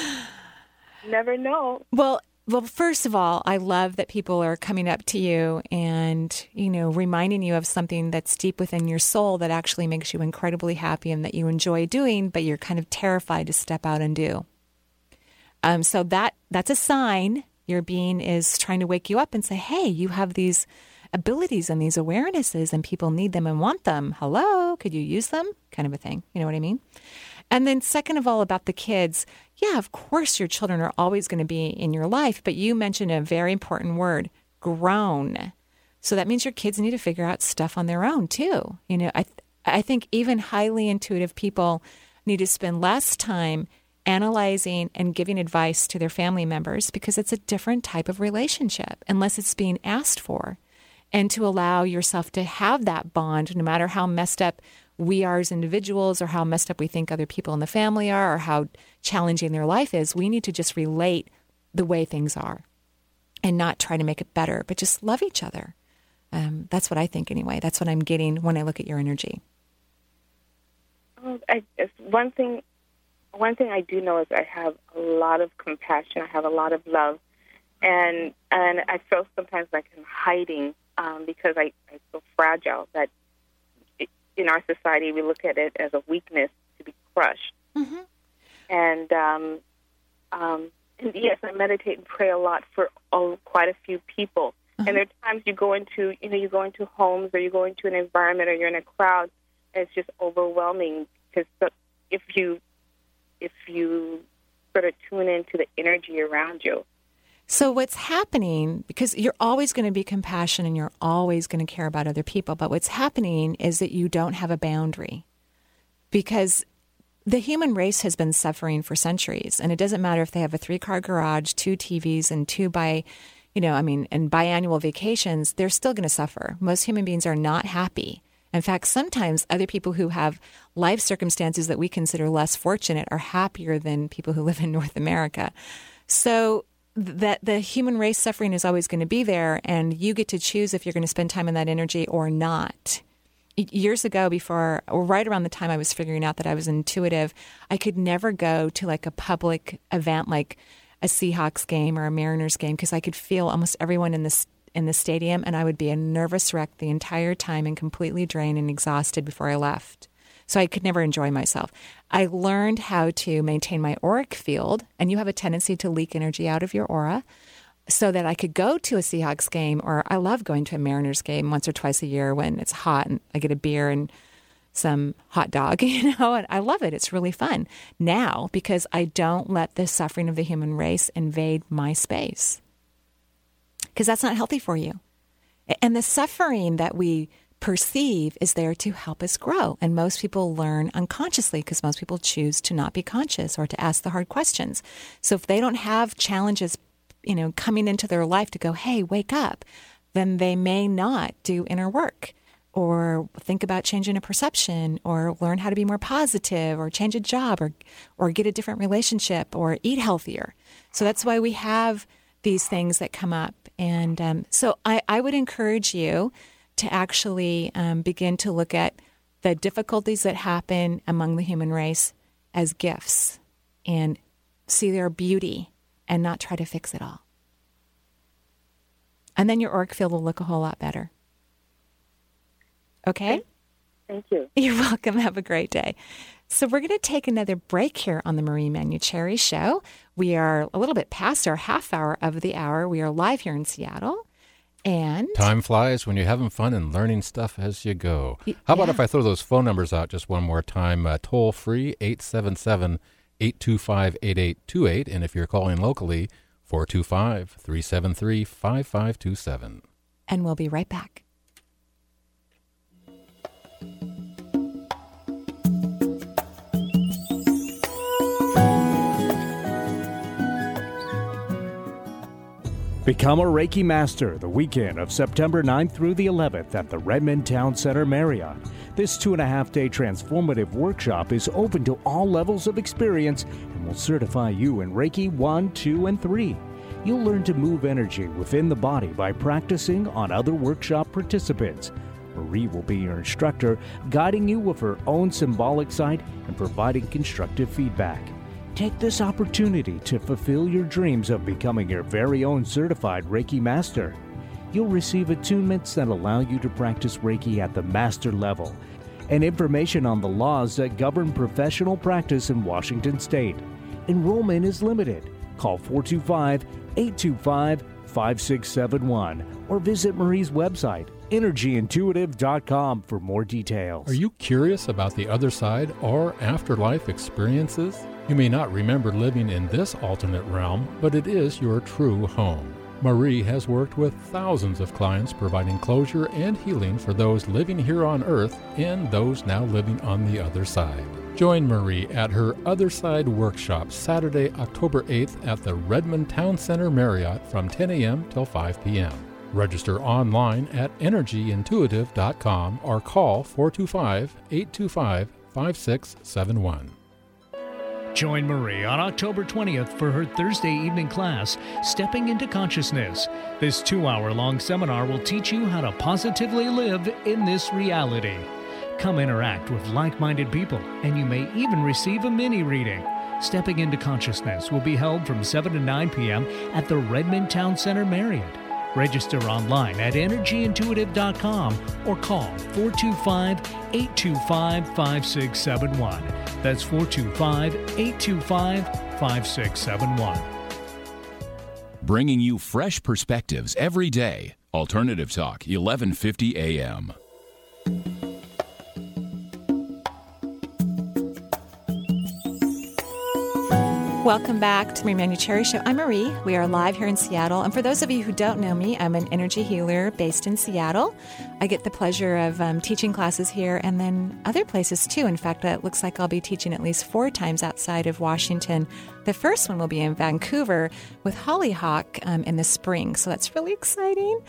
S9: never know.
S1: Well, well, first of all, I love that people are coming up to you and, you know, reminding you of something that's deep within your soul that actually makes you incredibly happy and that you enjoy doing, but you're kind of terrified to step out and do. Um, so that that's a sign your being is trying to wake you up and say, "Hey, you have these abilities and these awarenesses, and people need them and want them. Hello, could you use them?" Kind of a thing. You know what I mean? And then, second of all, about the kids, yeah, of course, your children are always going to be in your life, but you mentioned a very important word grown. So that means your kids need to figure out stuff on their own, too. You know, I, th- I think even highly intuitive people need to spend less time analyzing and giving advice to their family members because it's a different type of relationship unless it's being asked for. And to allow yourself to have that bond, no matter how messed up we are as individuals or how messed up we think other people in the family are or how challenging their life is, we need to just relate the way things are and not try to make it better, but just love each other. Um, that's what I think anyway. That's what I'm getting when I look at your energy.
S9: Oh, I, one thing, one thing I do know is I have a lot of compassion. I have a lot of love, and and I feel sometimes like I'm hiding um, because I, I feel fragile. That in our society we look at it as a weakness to be crushed.
S1: Mm-hmm.
S9: And um, um, and yes, I meditate and pray a lot for oh, quite a few people. And there are times you go into you know you go into homes or you go into an environment or you're in a crowd and it's just overwhelming because if you if you sort of tune into the energy around you.
S1: So, what's happening, because you're always going to be compassionate and you're always going to care about other people, but what's happening is that you don't have a boundary because the human race has been suffering for centuries. And it doesn't matter if they have a three car garage, two TVs, and two by, you know, I mean, and biannual vacations, they're still going to suffer. Most human beings are not happy. In fact, sometimes other people who have life circumstances that we consider less fortunate are happier than people who live in North America. So that the human race suffering is always going to be there, and you get to choose if you're going to spend time in that energy or not. Years ago, before or right around the time I was figuring out that I was intuitive, I could never go to like a public event like a Seahawks game or a Mariners game because I could feel almost everyone in this in the stadium, and I would be a nervous wreck the entire time and completely drained and exhausted before I left. So I could never enjoy myself. I learned how to maintain my auric field, and you have a tendency to leak energy out of your aura so that I could go to a Seahawks game, or I love going to a Mariners game once or twice a year when it's hot and I get a beer and some hot dog, you know, and I love it. It's really fun now because I don't let the suffering of the human race invade my space because that's not healthy for you. And the suffering that we perceive is there to help us grow. And most people learn unconsciously because most people choose to not be conscious or to ask the hard questions. So if they don't have challenges, you know, coming into their life to go, hey, wake up, then they may not do inner work or think about changing a perception or learn how to be more positive or change a job or or get a different relationship or eat healthier. So that's why we have these things that come up. And um, so I, I would encourage you to actually um, begin to look at the difficulties that happen among the human race as gifts. and see their beauty and not try to fix it all. And then your auric field will look a whole lot better. Okay?
S9: Thank you.
S1: You're welcome. Have a great day. So, we're going to take another break here on the Marie Manuchehri Show. We are a little bit past our half hour of the hour. We are live here in Seattle. And
S2: Time flies when you're having fun and learning stuff as you go. How about
S1: yeah.
S2: if I throw those phone numbers out just one more time? Uh, toll free 877 825 8828. And if you're calling locally, 425 373 5527.
S1: and we'll be right back.
S4: Become a Reiki Master the weekend of September 9th through the 11th at the Redmond Town Center Marriott. This two and a half day transformative workshop is open to all levels of experience and will certify you in Reiki 1, 2, and 3. You'll learn to move energy within the body by practicing on other workshop participants. Marie will be your instructor, guiding you with her own symbolic sight and providing constructive feedback. Take this opportunity to fulfill your dreams of becoming your very own certified Reiki master. You'll receive attunements that allow you to practice Reiki at the master level and information on the laws that govern professional practice in Washington state. Enrollment is limited. Call 425 825 5671 or visit Marie's website, energyintuitive.com, for more details.
S2: Are you curious about the other side or afterlife experiences? You may not remember living in this alternate realm, but it is your true home. Marie has worked with thousands of clients providing closure and healing for those living here on Earth and those now living on the other side. Join Marie at her Other Side workshop Saturday, October 8th at the Redmond Town Center Marriott from 10 a.m. till 5 p.m. Register online at energyintuitive.com or call 425 825 5671.
S4: Join Marie on October 20th for her Thursday evening class, Stepping into Consciousness. This two hour long seminar will teach you how to positively live in this reality. Come interact with like minded people, and you may even receive a mini reading. Stepping into Consciousness will be held from 7 to 9 p.m. at the Redmond Town Center Marriott. Register online at energyintuitive.com or call 425 825 5671. That's 425 825 5671.
S6: Bringing you fresh perspectives every day. Alternative Talk, 1150 a.m.
S1: Welcome back to the Marie Manuchehri Show. I'm Marie. We are live here in Seattle. And for those of you who don't know me, I'm an energy healer based in Seattle. I get the pleasure of um, teaching classes here and then other places too. In fact, it looks like I'll be teaching at least four times outside of Washington. The first one will be in Vancouver with Hollyhock um, in the spring. So that's really exciting.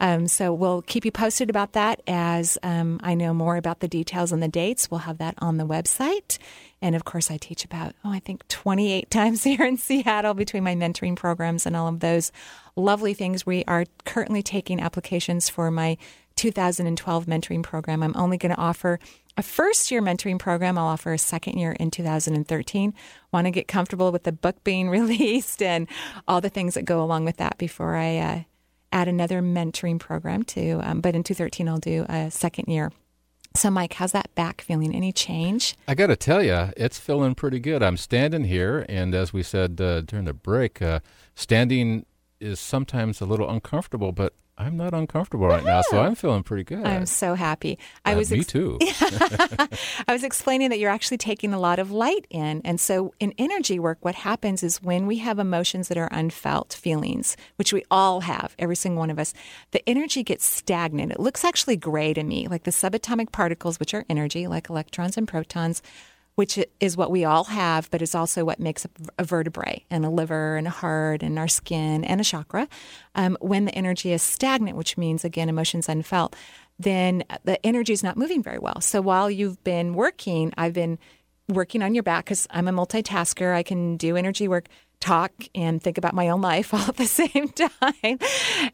S1: Um, so we'll keep you posted about that as um, I know more about the details and the dates. We'll have that on the website. And of course, I teach about, oh, I think 28 times here in Seattle between my mentoring programs and all of those lovely things. We are currently taking applications for my 2012 mentoring program. I'm only going to offer a first year mentoring program. I'll offer a second year in 2013. Want to get comfortable with the book being released and all the things that go along with that before I uh, add another mentoring program too. Um, but in 2013, I'll do a second year. So, Mike, how's that back feeling? Any change?
S2: I got to tell you, it's feeling pretty good. I'm standing here, and as we said uh, during the break, uh, standing is sometimes a little uncomfortable, but I'm not uncomfortable right now, so I'm feeling pretty good.
S1: I'm so happy. I
S2: Uh,
S1: was
S2: me too.
S1: I was explaining that you're actually taking a lot of light in. And so in energy work, what happens is when we have emotions that are unfelt feelings, which we all have, every single one of us, the energy gets stagnant. It looks actually gray to me, like the subatomic particles, which are energy, like electrons and protons. Which is what we all have, but is also what makes a vertebrae and a liver and a heart and our skin and a chakra. Um, when the energy is stagnant, which means, again, emotions unfelt, then the energy is not moving very well. So while you've been working, I've been working on your back because I'm a multitasker. I can do energy work, talk, and think about my own life all at the same time.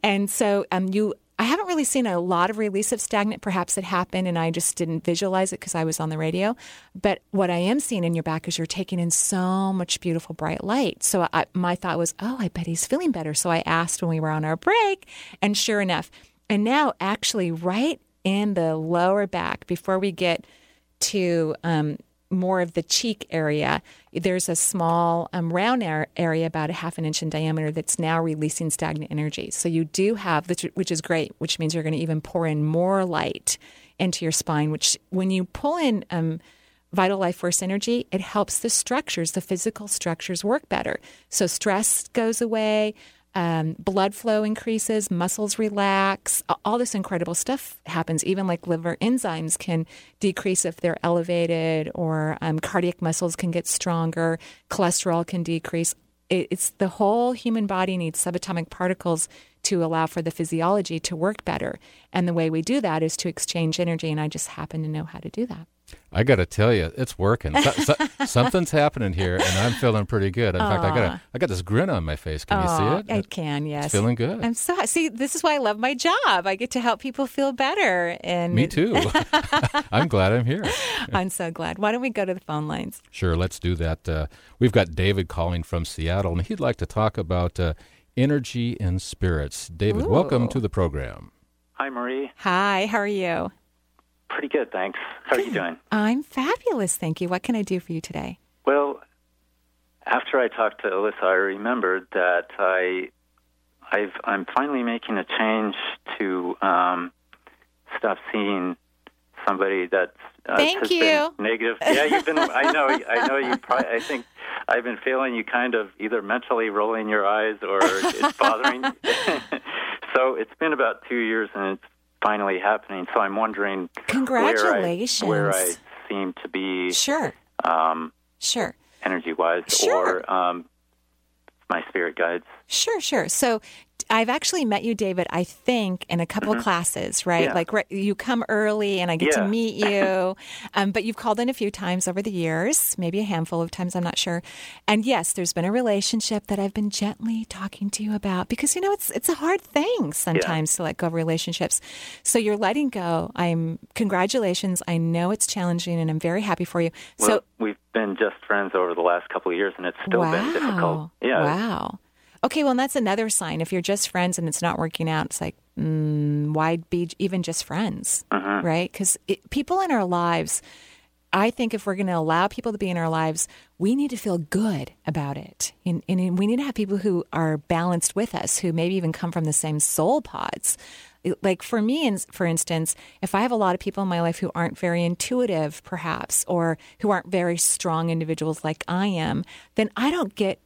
S1: And so um, you I haven't really seen a lot of release of stagnant. Perhaps it happened and I just didn't visualize it because I was on the radio. But what I am seeing in your back is you're taking in so much beautiful bright light. So I, my thought was, oh, I bet he's feeling better. So I asked when we were on our break, and sure enough, and now actually right in the lower back before we get to um, more of the cheek area, there's a small um, round area about a half an inch in diameter that's now releasing stagnant energy. So you do have, which is great, which means you're going to even pour in more light into your spine, which when you pull in um, vital life force energy, it helps the structures, the physical structures work better. So stress goes away, um, blood flow increases, muscles relax, all this incredible stuff happens. Even like liver enzymes can decrease if they're elevated, or um, cardiac muscles can get stronger, cholesterol can decrease. It's the whole human body needs subatomic particles to allow for the physiology to work better. And the way we do that is to exchange energy, and I just happen to know how to do that.
S2: I got to tell you, it's working. So, so, something's happening here, and I'm feeling pretty good. In Aww. fact, I got a, I got this grin on my face. Can Aww, you see it?
S1: I can. Yes,
S2: it's feeling good.
S1: I'm so see. This is why I love my job. I get to help people feel better. And
S2: me too. I'm glad I'm here.
S1: I'm so glad. Why don't we go to the phone lines?
S2: Sure, let's do that. Uh, we've got David calling from Seattle, and he'd like to talk about uh, energy and spirits. David, Ooh. welcome to the program.
S10: Hi, Marie.
S1: Hi. How are you?
S10: Pretty good, thanks. How are you doing?
S1: I'm fabulous, thank you. What can I do for you today?
S10: Well, after I talked to Alyssa, I remembered that I, I've, I'm finally making a change to um, stop seeing somebody that's
S1: uh, Thank you.
S10: negative. Yeah, you've been. I know. I know you. Probably, I think I've been feeling you kind of either mentally rolling your eyes or it's bothering. so it's been about two years, and it's finally happening. So I'm wondering
S1: congratulations
S10: where I, where I seem to be
S1: sure
S10: um,
S1: sure
S10: energy wise
S1: sure.
S10: or um, my spirit guides.
S1: Sure, sure. So I've actually met you, David, I think, in a couple mm-hmm. classes, right?
S10: Yeah.
S1: Like you come early and I get
S10: yeah.
S1: to meet you. um, but you've called in a few times over the years, maybe a handful of times, I'm not sure. And yes, there's been a relationship that I've been gently talking to you about because, you know, it's, it's a hard thing sometimes yeah. to let go of relationships. So you're letting go. I'm, congratulations. I know it's challenging and I'm very happy for you.
S10: Well,
S1: so
S10: we've been just friends over the last couple of years and it's still
S1: wow.
S10: been difficult. Yeah.
S1: Wow. Okay, well, that's another sign. If you're just friends and it's not working out, it's like, mm, why be even just friends,
S10: uh-huh.
S1: right? Because people in our lives, I think if we're going to allow people to be in our lives, we need to feel good about it. And, and, we need to have people who are balanced with us, who maybe even come from the same soul pods. Like for me, for instance, if I have a lot of people in my life who aren't very intuitive, perhaps, or who aren't very strong individuals like I am, then I don't get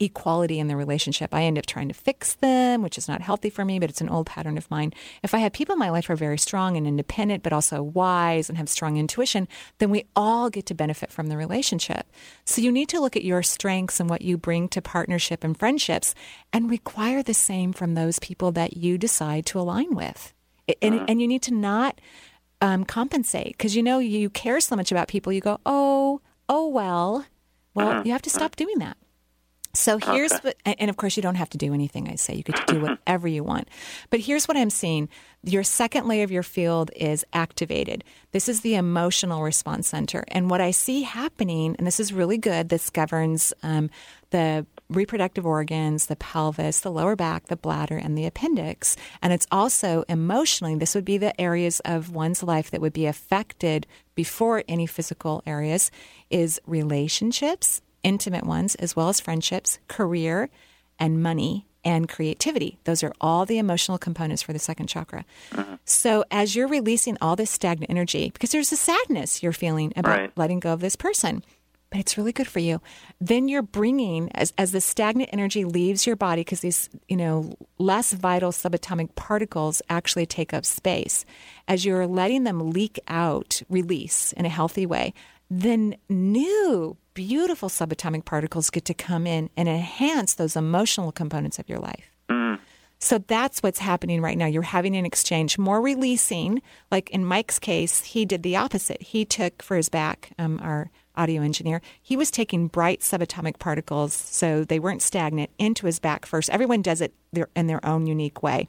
S1: equality in the relationship. I end up trying to fix them, which is not healthy for me, but it's an old pattern of mine. If I have people in my life who are very strong and independent, but also wise and have strong intuition, then we all get to benefit from the relationship. So you need to look at your strengths and what you bring to partnership and friendships and require the same from those people that you decide to align with. And, uh-huh. and you need to not um, compensate because you know you care so much about people. You go, oh, oh well. Well, uh-huh. you have to stop doing that. So here's okay. what, and of course, you don't have to do anything I say. You to do whatever you want. But here's what I'm seeing your second layer of your field is activated. This is the emotional response center. And what I see happening, and this is really good, this governs um, the reproductive organs, the pelvis, the lower back, the bladder, and the appendix. And it's also emotionally, this would be the areas of one's life that would be affected before any physical areas, is relationships intimate ones, as well as friendships, career, and money and creativity. Those are all the emotional components for the second chakra. Mm-hmm. So, as you're releasing all this stagnant energy, because there's a sadness you're feeling about
S10: right.
S1: letting go of this person, but it's really good for you. Then you're bringing, as, as the stagnant energy leaves your body, because these, you know, less vital subatomic particles actually take up space, as you're letting them leak out, release in a healthy way, then new beautiful subatomic particles get to come in and enhance those emotional components of your life.
S10: Mm.
S1: So that's what's happening right now. You're having an exchange, more releasing. Like in Mike's case, he did the opposite. He took for his back, um, our audio engineer, he was taking bright subatomic particles, so they weren't stagnant, into his back first. Everyone does it in their own unique way.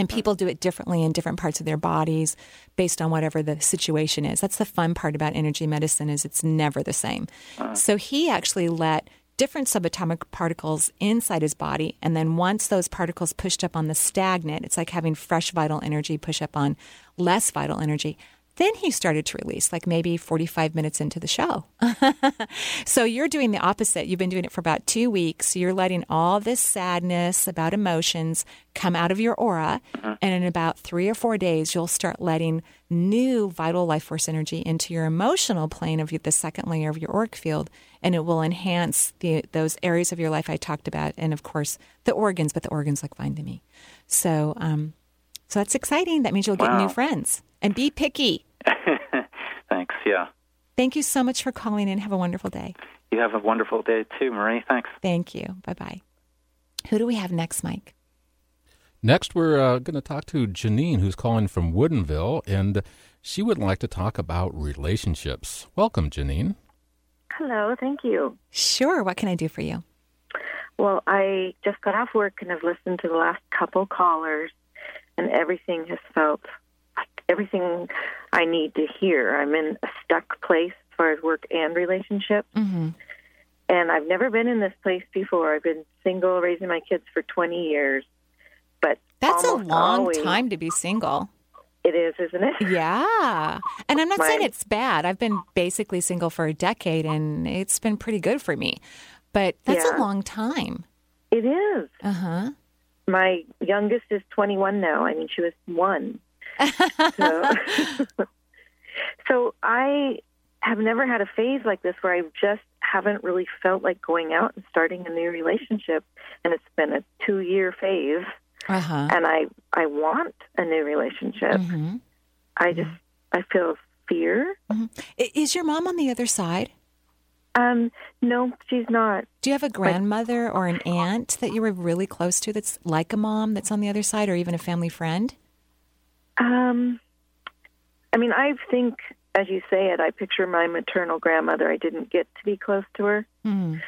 S1: And people do it differently in different parts of their bodies based on whatever the situation is. That's the fun part about energy medicine is it's never the same. Uh. So he actually let different subatomic particles inside his body and then once those particles pushed up on the stagnant, it's like having fresh vital energy push up on less vital energy. Then he started to release, like maybe 45 minutes into the show. so you're doing the opposite. You've been doing it for about two weeks. You're letting all this sadness about emotions come out of your aura. And in about three or four days, you'll start letting new vital life force energy into your emotional plane of the second layer of your auric field. And it will enhance the, those areas of your life I talked about. And of course, the organs, but the organs look fine to me. So, um, so that's exciting. That means you'll get
S10: Wow.
S1: new friends. And be picky.
S10: Thanks. Yeah.
S1: Thank you so much for calling in. Have a wonderful day.
S10: You have a wonderful day too, Marie. Thanks.
S1: Thank you. Bye bye. Who do we have next, Mike?
S2: Next, we're uh, going to talk to Janine, who's calling from Woodinville, and she would like to talk about relationships. Welcome, Janine.
S11: Hello, thank you.
S1: Sure. What can I do for you?
S11: Well, I just got off work and have listened to the last couple callers, and everything has felt like everything I need to hear. I'm in a stuck place as far as work and relationship,
S1: Mm-hmm.
S11: and I've never been in this place before. I've been single, raising my kids for 20 years, but
S1: That's a long
S11: always-
S1: time to be single.
S11: It is, isn't it?
S1: Yeah. And I'm not
S11: My-
S1: saying it's bad. I've been basically single for a decade and it's been pretty good for me. But that's
S11: Yeah.
S1: a long time.
S11: It is.
S1: Uh huh.
S11: My youngest is 21 now. I mean, she was one. So, so I have never had a phase like this where I just haven't really felt like going out and starting a new relationship. And it's been a two year phase.
S1: Uh huh.
S11: And I, I want a new relationship.
S1: Mm-hmm.
S11: I just, I feel fear.
S1: Is your mom on the other side?
S11: Um, no, she's not.
S1: Do you have a grandmother or an aunt that you were really close to that's like a mom that's on the other side or even a family friend?
S11: Um, I mean, I think, as you say it, I picture my maternal grandmother. I didn't get to be close to her.
S1: Mm.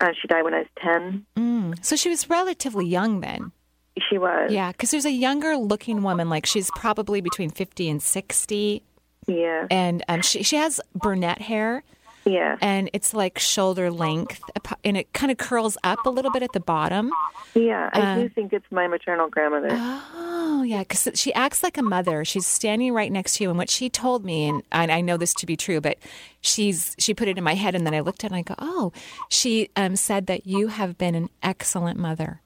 S11: Uh, she died when I was 10.
S1: Mm. So she was relatively young then.
S11: She was.
S1: Yeah, because there's a younger looking woman, like she's probably between 50 and 60.
S11: Yeah.
S1: And um, she, she has brunette hair.
S11: Yeah.
S1: And it's like shoulder length, and it kind of curls up a little bit at the bottom.
S11: Yeah, I
S1: Uh,
S11: do think it's my maternal grandmother.
S1: Oh, yeah, because she acts like a mother. She's standing right next to you, and what she told me, and I, I know this to be true, but she's she put it in my head, and then I looked at it and I go, oh, she um, said that you have been an excellent mother.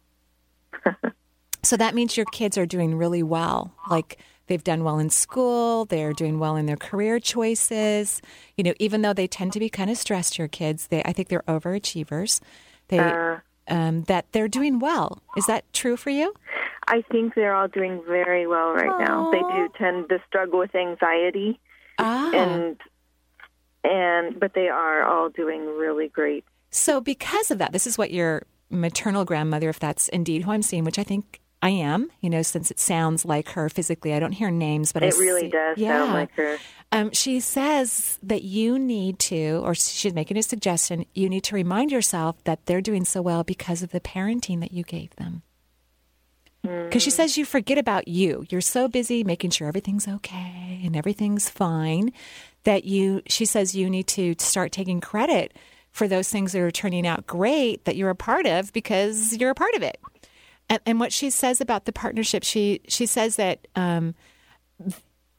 S1: so that means your kids are doing really well. Like they've done well in school, they're doing well in their career choices. You know, even though they tend to be kind of stressed, your kids, they I think they're overachievers. They
S11: Uh.
S1: um, that they're doing well. Is that true for you?
S11: I think they're all doing very well right now. They do tend to struggle with anxiety,
S1: Ah.
S11: and and but they are all doing really great.
S1: So, because of that, this is what your maternal grandmother, if that's indeed who I'm seeing, which I think I am, you know, since it sounds like her physically. I don't hear names, but I
S11: it really
S1: see-
S11: does
S1: yeah.
S11: sound like her.
S1: Um, she says that you need to, or she's making a suggestion, you need to remind yourself that they're doing so well because of the parenting that you gave them. Because she says you forget about you. You're so busy making sure everything's okay and everything's fine that you, she says you need to start taking credit for those things that are turning out great that you're a part of because you're a part of it. And, and what she says about the partnership, she, she says that um,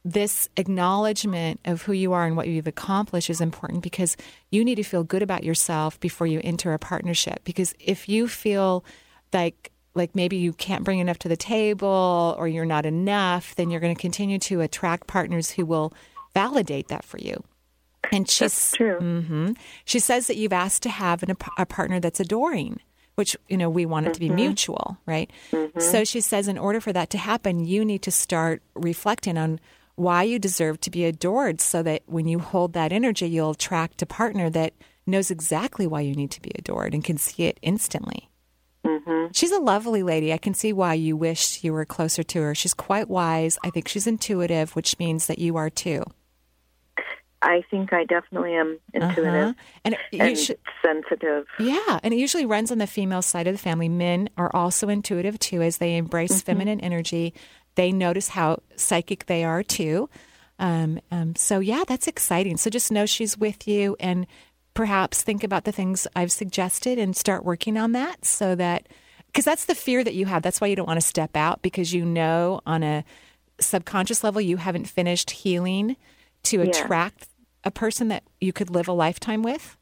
S1: this acknowledgement of who you are and what you've accomplished is important because you need to feel good about yourself before you enter a partnership. Because if you feel like like maybe you can't bring enough to the table or you're not enough, then you're going to continue to attract partners who will validate that for you. And she's
S11: true.
S1: hmm She says that you've asked to have an, a partner that's adoring, which you know we want it to be
S11: Mhm.
S1: mutual, right?
S11: Mhm.
S1: So she says, in order for that to happen, you need to start reflecting on why you deserve to be adored, so that when you hold that energy, you'll attract a partner that knows exactly why you need to be adored and can see it instantly.
S11: Mm-hmm.
S1: She's a lovely lady. I can see why you wish you were closer to her. She's quite wise. I think she's intuitive, which means that you are too.
S11: I think I definitely am intuitive
S1: Uh-huh. And,
S11: and sensitive.
S1: yeah, and it usually runs on the female side of the family. Men are also intuitive too, as they embrace
S11: Mm-hmm.
S1: feminine energy. they notice how psychic they are too. Um, um, so yeah, that's exciting. So just know she's with you, and perhaps think about the things I've suggested and start working on that, so that because that's the fear that you have. That's why you don't want to step out because you know on a subconscious level you haven't finished healing to
S11: Yeah.
S1: attract a person that you could live a lifetime with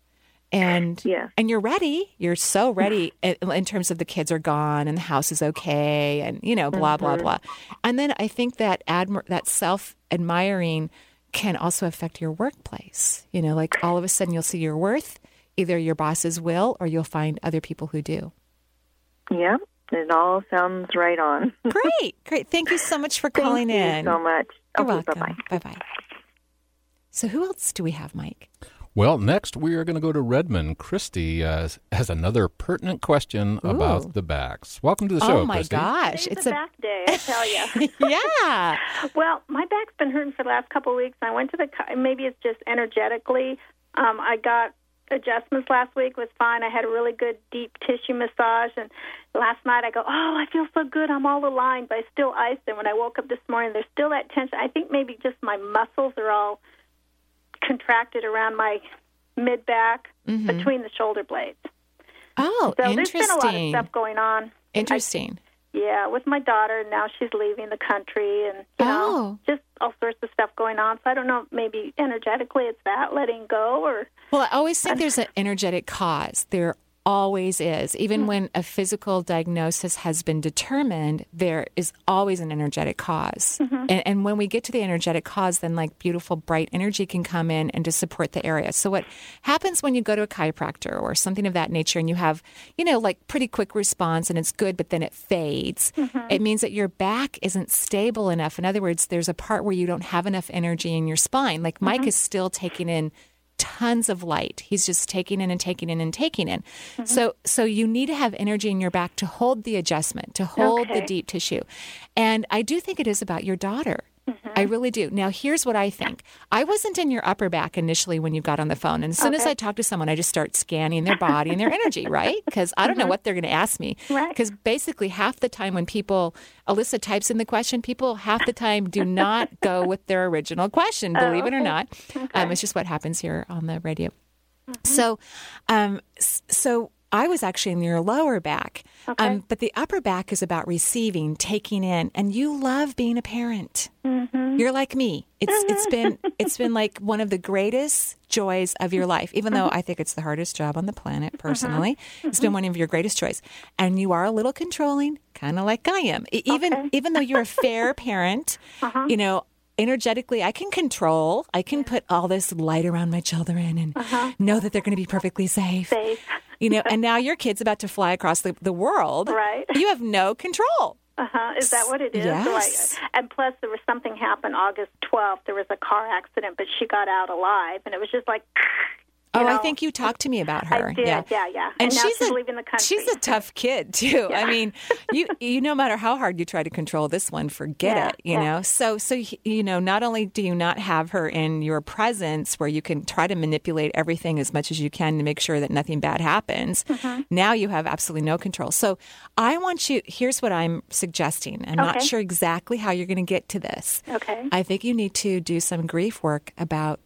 S1: and
S11: Yeah.
S1: and you're ready you're so ready in in terms of the kids are gone and the house is okay and you know blah blah
S11: Mhm.
S1: blah and then i think that admir- that self admiring can also affect your workplace you know like all of a sudden you'll see your worth either your bosses will or you'll find other people who do
S11: Yeah, it all sounds right on.
S1: great great thank you so much for calling
S11: Thank
S1: in
S11: you so much.
S1: You're
S11: okay,
S1: welcome.
S11: bye-bye.
S1: bye-bye so who else do we have mike
S2: Well, next we are going to go to Redmond. Christy uh, has another pertinent question
S1: Ooh.
S2: about the backs. Welcome to the show,
S1: oh my
S2: Christy.
S1: gosh
S12: Today's
S1: it's
S12: a
S1: a
S12: back day, I tell you.
S1: yeah
S12: well, my back's been hurting for the last couple of weeks. I went to the maybe it's just energetically. Um, I got adjustments last week was fine. I had a really good deep tissue massage, and last night I go, oh, I feel so good. I'm all aligned, but I still iced. And when I woke up this morning, there's still that tension. I think maybe just my muscles are all contracted around my mid back
S1: Mhm.
S12: between the shoulder blades.
S1: oh
S12: So there's been a lot of
S1: interesting
S12: stuff going on.
S1: interesting
S12: Yeah, with my daughter. Now she's leaving the country, and you
S1: Oh.
S12: just all sorts of stuff going on. So I don't know. Maybe energetically, it's that letting go, or
S1: Well, I always think there's an energetic cause. There always is. Even hmm. when a physical diagnosis has been determined, there is always an energetic because mm-hmm. And, and when we get to the energetic cause, then like beautiful, bright energy can come in and to support the area. So, what happens when you go to a chiropractor or something of that nature and you have, you know, like pretty quick response and it's good, but then it fades, mm-hmm. it means that your back isn't stable enough. In other words, there's a part where you don't have enough energy in your spine. Like Mike mm-hmm. is still taking in tons of light. He's just taking in and taking in and taking in. Mm-hmm. So so you need to have energy in your back to hold the adjustment, to hold the deep tissue. And I do think it is about your daughter. I really do. Now, here's what I think. I wasn't in your upper back initially when you got on the phone. And as soon as I talk to someone, I just start scanning their body and their energy, right? Because I don't know what they're going to ask me.
S12: Right.
S1: Because basically, half the time when people, Alyssa types in the question, people half the time do not go with their original question, believe it or
S12: okay.
S1: not. Um, it's just what happens here on the radio. So, um, so I was actually in your lower back, um, but the upper back is about receiving, taking in, and you love being a parent. Mm-hmm. You're like me. It's it's been it's been like one of the greatest joys of your life. Even though mm-hmm. I think it's the hardest job on the planet, mm-hmm. personally, it's been one of your greatest joys. And you are a little controlling, kind of like I am. Even even though you're a fair parent, uh-huh. you know energetically i can control i can put all this light around my children and know that they're going to be perfectly safe
S12: safe.
S1: you know and now your kid's about to fly across the, the world
S12: Right.
S1: you have no control
S12: Uh huh. Is that what it is?
S1: Yes.
S12: Like, and plus, there was something happened August 12th. There was a car accident, but she got out alive, and it was just like.
S1: oh
S12: you
S1: i think you talked to me about her
S12: did.
S1: yeah
S12: Yeah, yeah.
S1: and,
S12: And, now
S1: she's,
S12: she's,
S1: a,
S12: leaving the country.
S1: she's a tough kid too i mean you you no matter how hard you try to control this one forget
S12: Yeah,
S1: it you
S12: yeah.
S1: know so so you know not only do you not have her in your presence where you can try to manipulate everything as much as you can to make sure that nothing bad happens
S12: Mm-hmm.
S1: now you have absolutely no control so i want you here's what i'm suggesting i'm not sure exactly how you're going to get to this
S12: Okay.
S1: I think you need to do some grief work about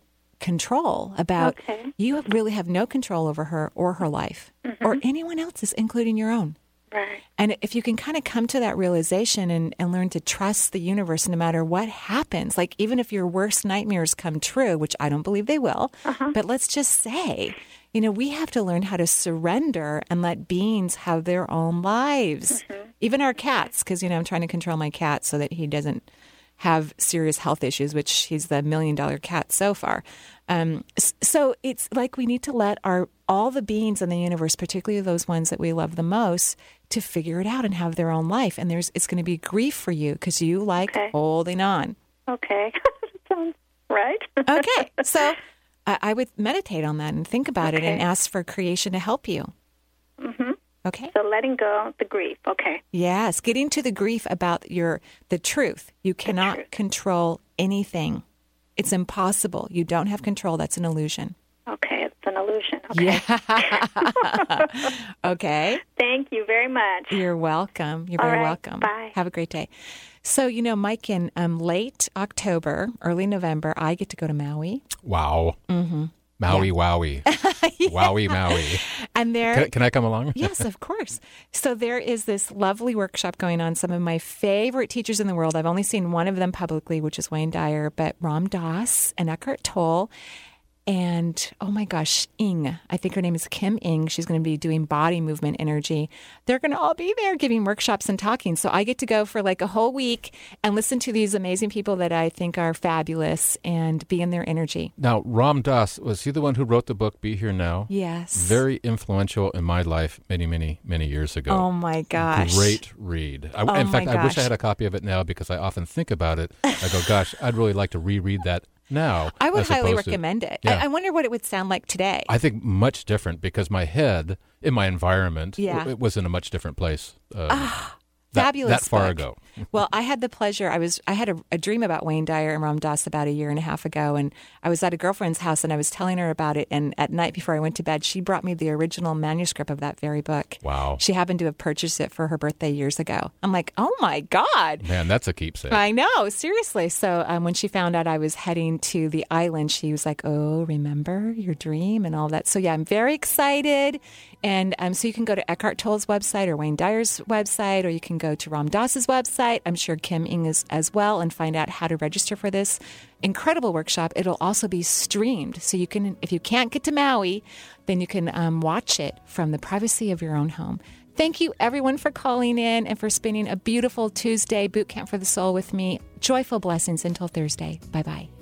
S1: control, about
S12: Okay.
S1: you really have no control over her or her life or mm-hmm. anyone else's, including your own.
S12: Right.
S1: And if you can kind of come to that realization and, and learn to trust the universe no matter what happens, like even if your worst nightmares come true, which I don't believe they will, uh-huh. but let's just say, you know, we have to learn how to surrender and let beings have their own lives. Mm-hmm. Even our cats, because, you know, I'm trying to control my cat so that he doesn't have serious health issues, which he's the million dollar cat so far. Um, so it's like we need to let our all the beings in the universe, particularly those ones that we love the most, to figure it out and have their own life. And there's it's going to be grief for you because you like
S12: Okay.
S1: holding on.
S12: Okay. Sounds right.
S1: Okay, so I, I would meditate on that and think about it and ask for creation to help you.
S12: hmm
S1: Okay.
S12: So letting go the grief. Okay.
S1: Yes, getting to the grief about your the truth. You cannot
S12: truth.
S1: control anything. It's impossible. You don't have control. That's an illusion.
S12: Okay. It's an illusion. Okay.
S1: Yeah. okay.
S12: Thank you very much.
S1: You're welcome. You're
S12: All
S1: very
S12: right.
S1: welcome.
S12: Bye.
S1: Have a great day. So, you know, Mike, in um, late October, early November, I get to go to Maui.
S2: Wow.
S1: Mm-hmm.
S2: Maui, wowie. Wowie, Maui.
S1: And there.
S2: Can, can I come along?
S1: yes, of course. So there is this lovely workshop going on. Some of my favorite teachers in the world. I've only seen one of them publicly, which is Wayne Dyer, but Ram Dass and Eckhart Tolle. And oh my gosh, Eng, I think her name is Kim Eng. She's going to be doing body movement energy. They're going to all be there giving workshops and talking. So I get to go for like a whole week and listen to these amazing people that I think are fabulous and be in their energy.
S2: Now, Ram Dass, was he the one who wrote the book Be Here Now?
S1: Yes.
S2: Very influential in my life many, many, many years ago.
S1: Oh my gosh.
S2: Great read. I,
S1: Oh
S2: in fact,
S1: my
S2: I wish I had a copy of it now because I often think about it. I go, gosh, I'd really like to reread that now.
S1: I would highly
S2: opposed to-
S1: recommend it.
S2: Yeah.
S1: I, I wonder what it would sound like today.
S2: I think much different because my head in my environment
S1: Yeah.
S2: w- it was in a much different place. Uh,
S1: Ah,
S2: that,
S1: fabulous
S2: that far
S1: book.
S2: ago.
S1: well, I had the pleasure. I was I had a, a dream about Wayne Dyer and Ram Dass about a year and a half ago, and I was at a girlfriend's house and I was telling her about it. And at night before I went to bed, she brought me the original manuscript of that very book.
S2: Wow.
S1: She happened to have purchased it for her birthday years ago. I'm like, oh my god.
S2: Man, that's a keepsake.
S1: I know, seriously. So um, when she found out I was heading to the island, she was like, "Oh, remember your dream and all that." So yeah, I'm very excited. And um, so you can go to Eckhart Tolle's website or Wayne Dyer's website, or you can go to Ram Dass's website. I'm sure Kim Eng is as well, and find out how to register for this incredible workshop. It'll also be streamed, so you can, if you can't get to Maui, then you can um, watch it from the privacy of your own home. Thank you, everyone, for calling in and for spending a beautiful Tuesday boot camp for the soul with me. Joyful blessings until Thursday. Bye bye.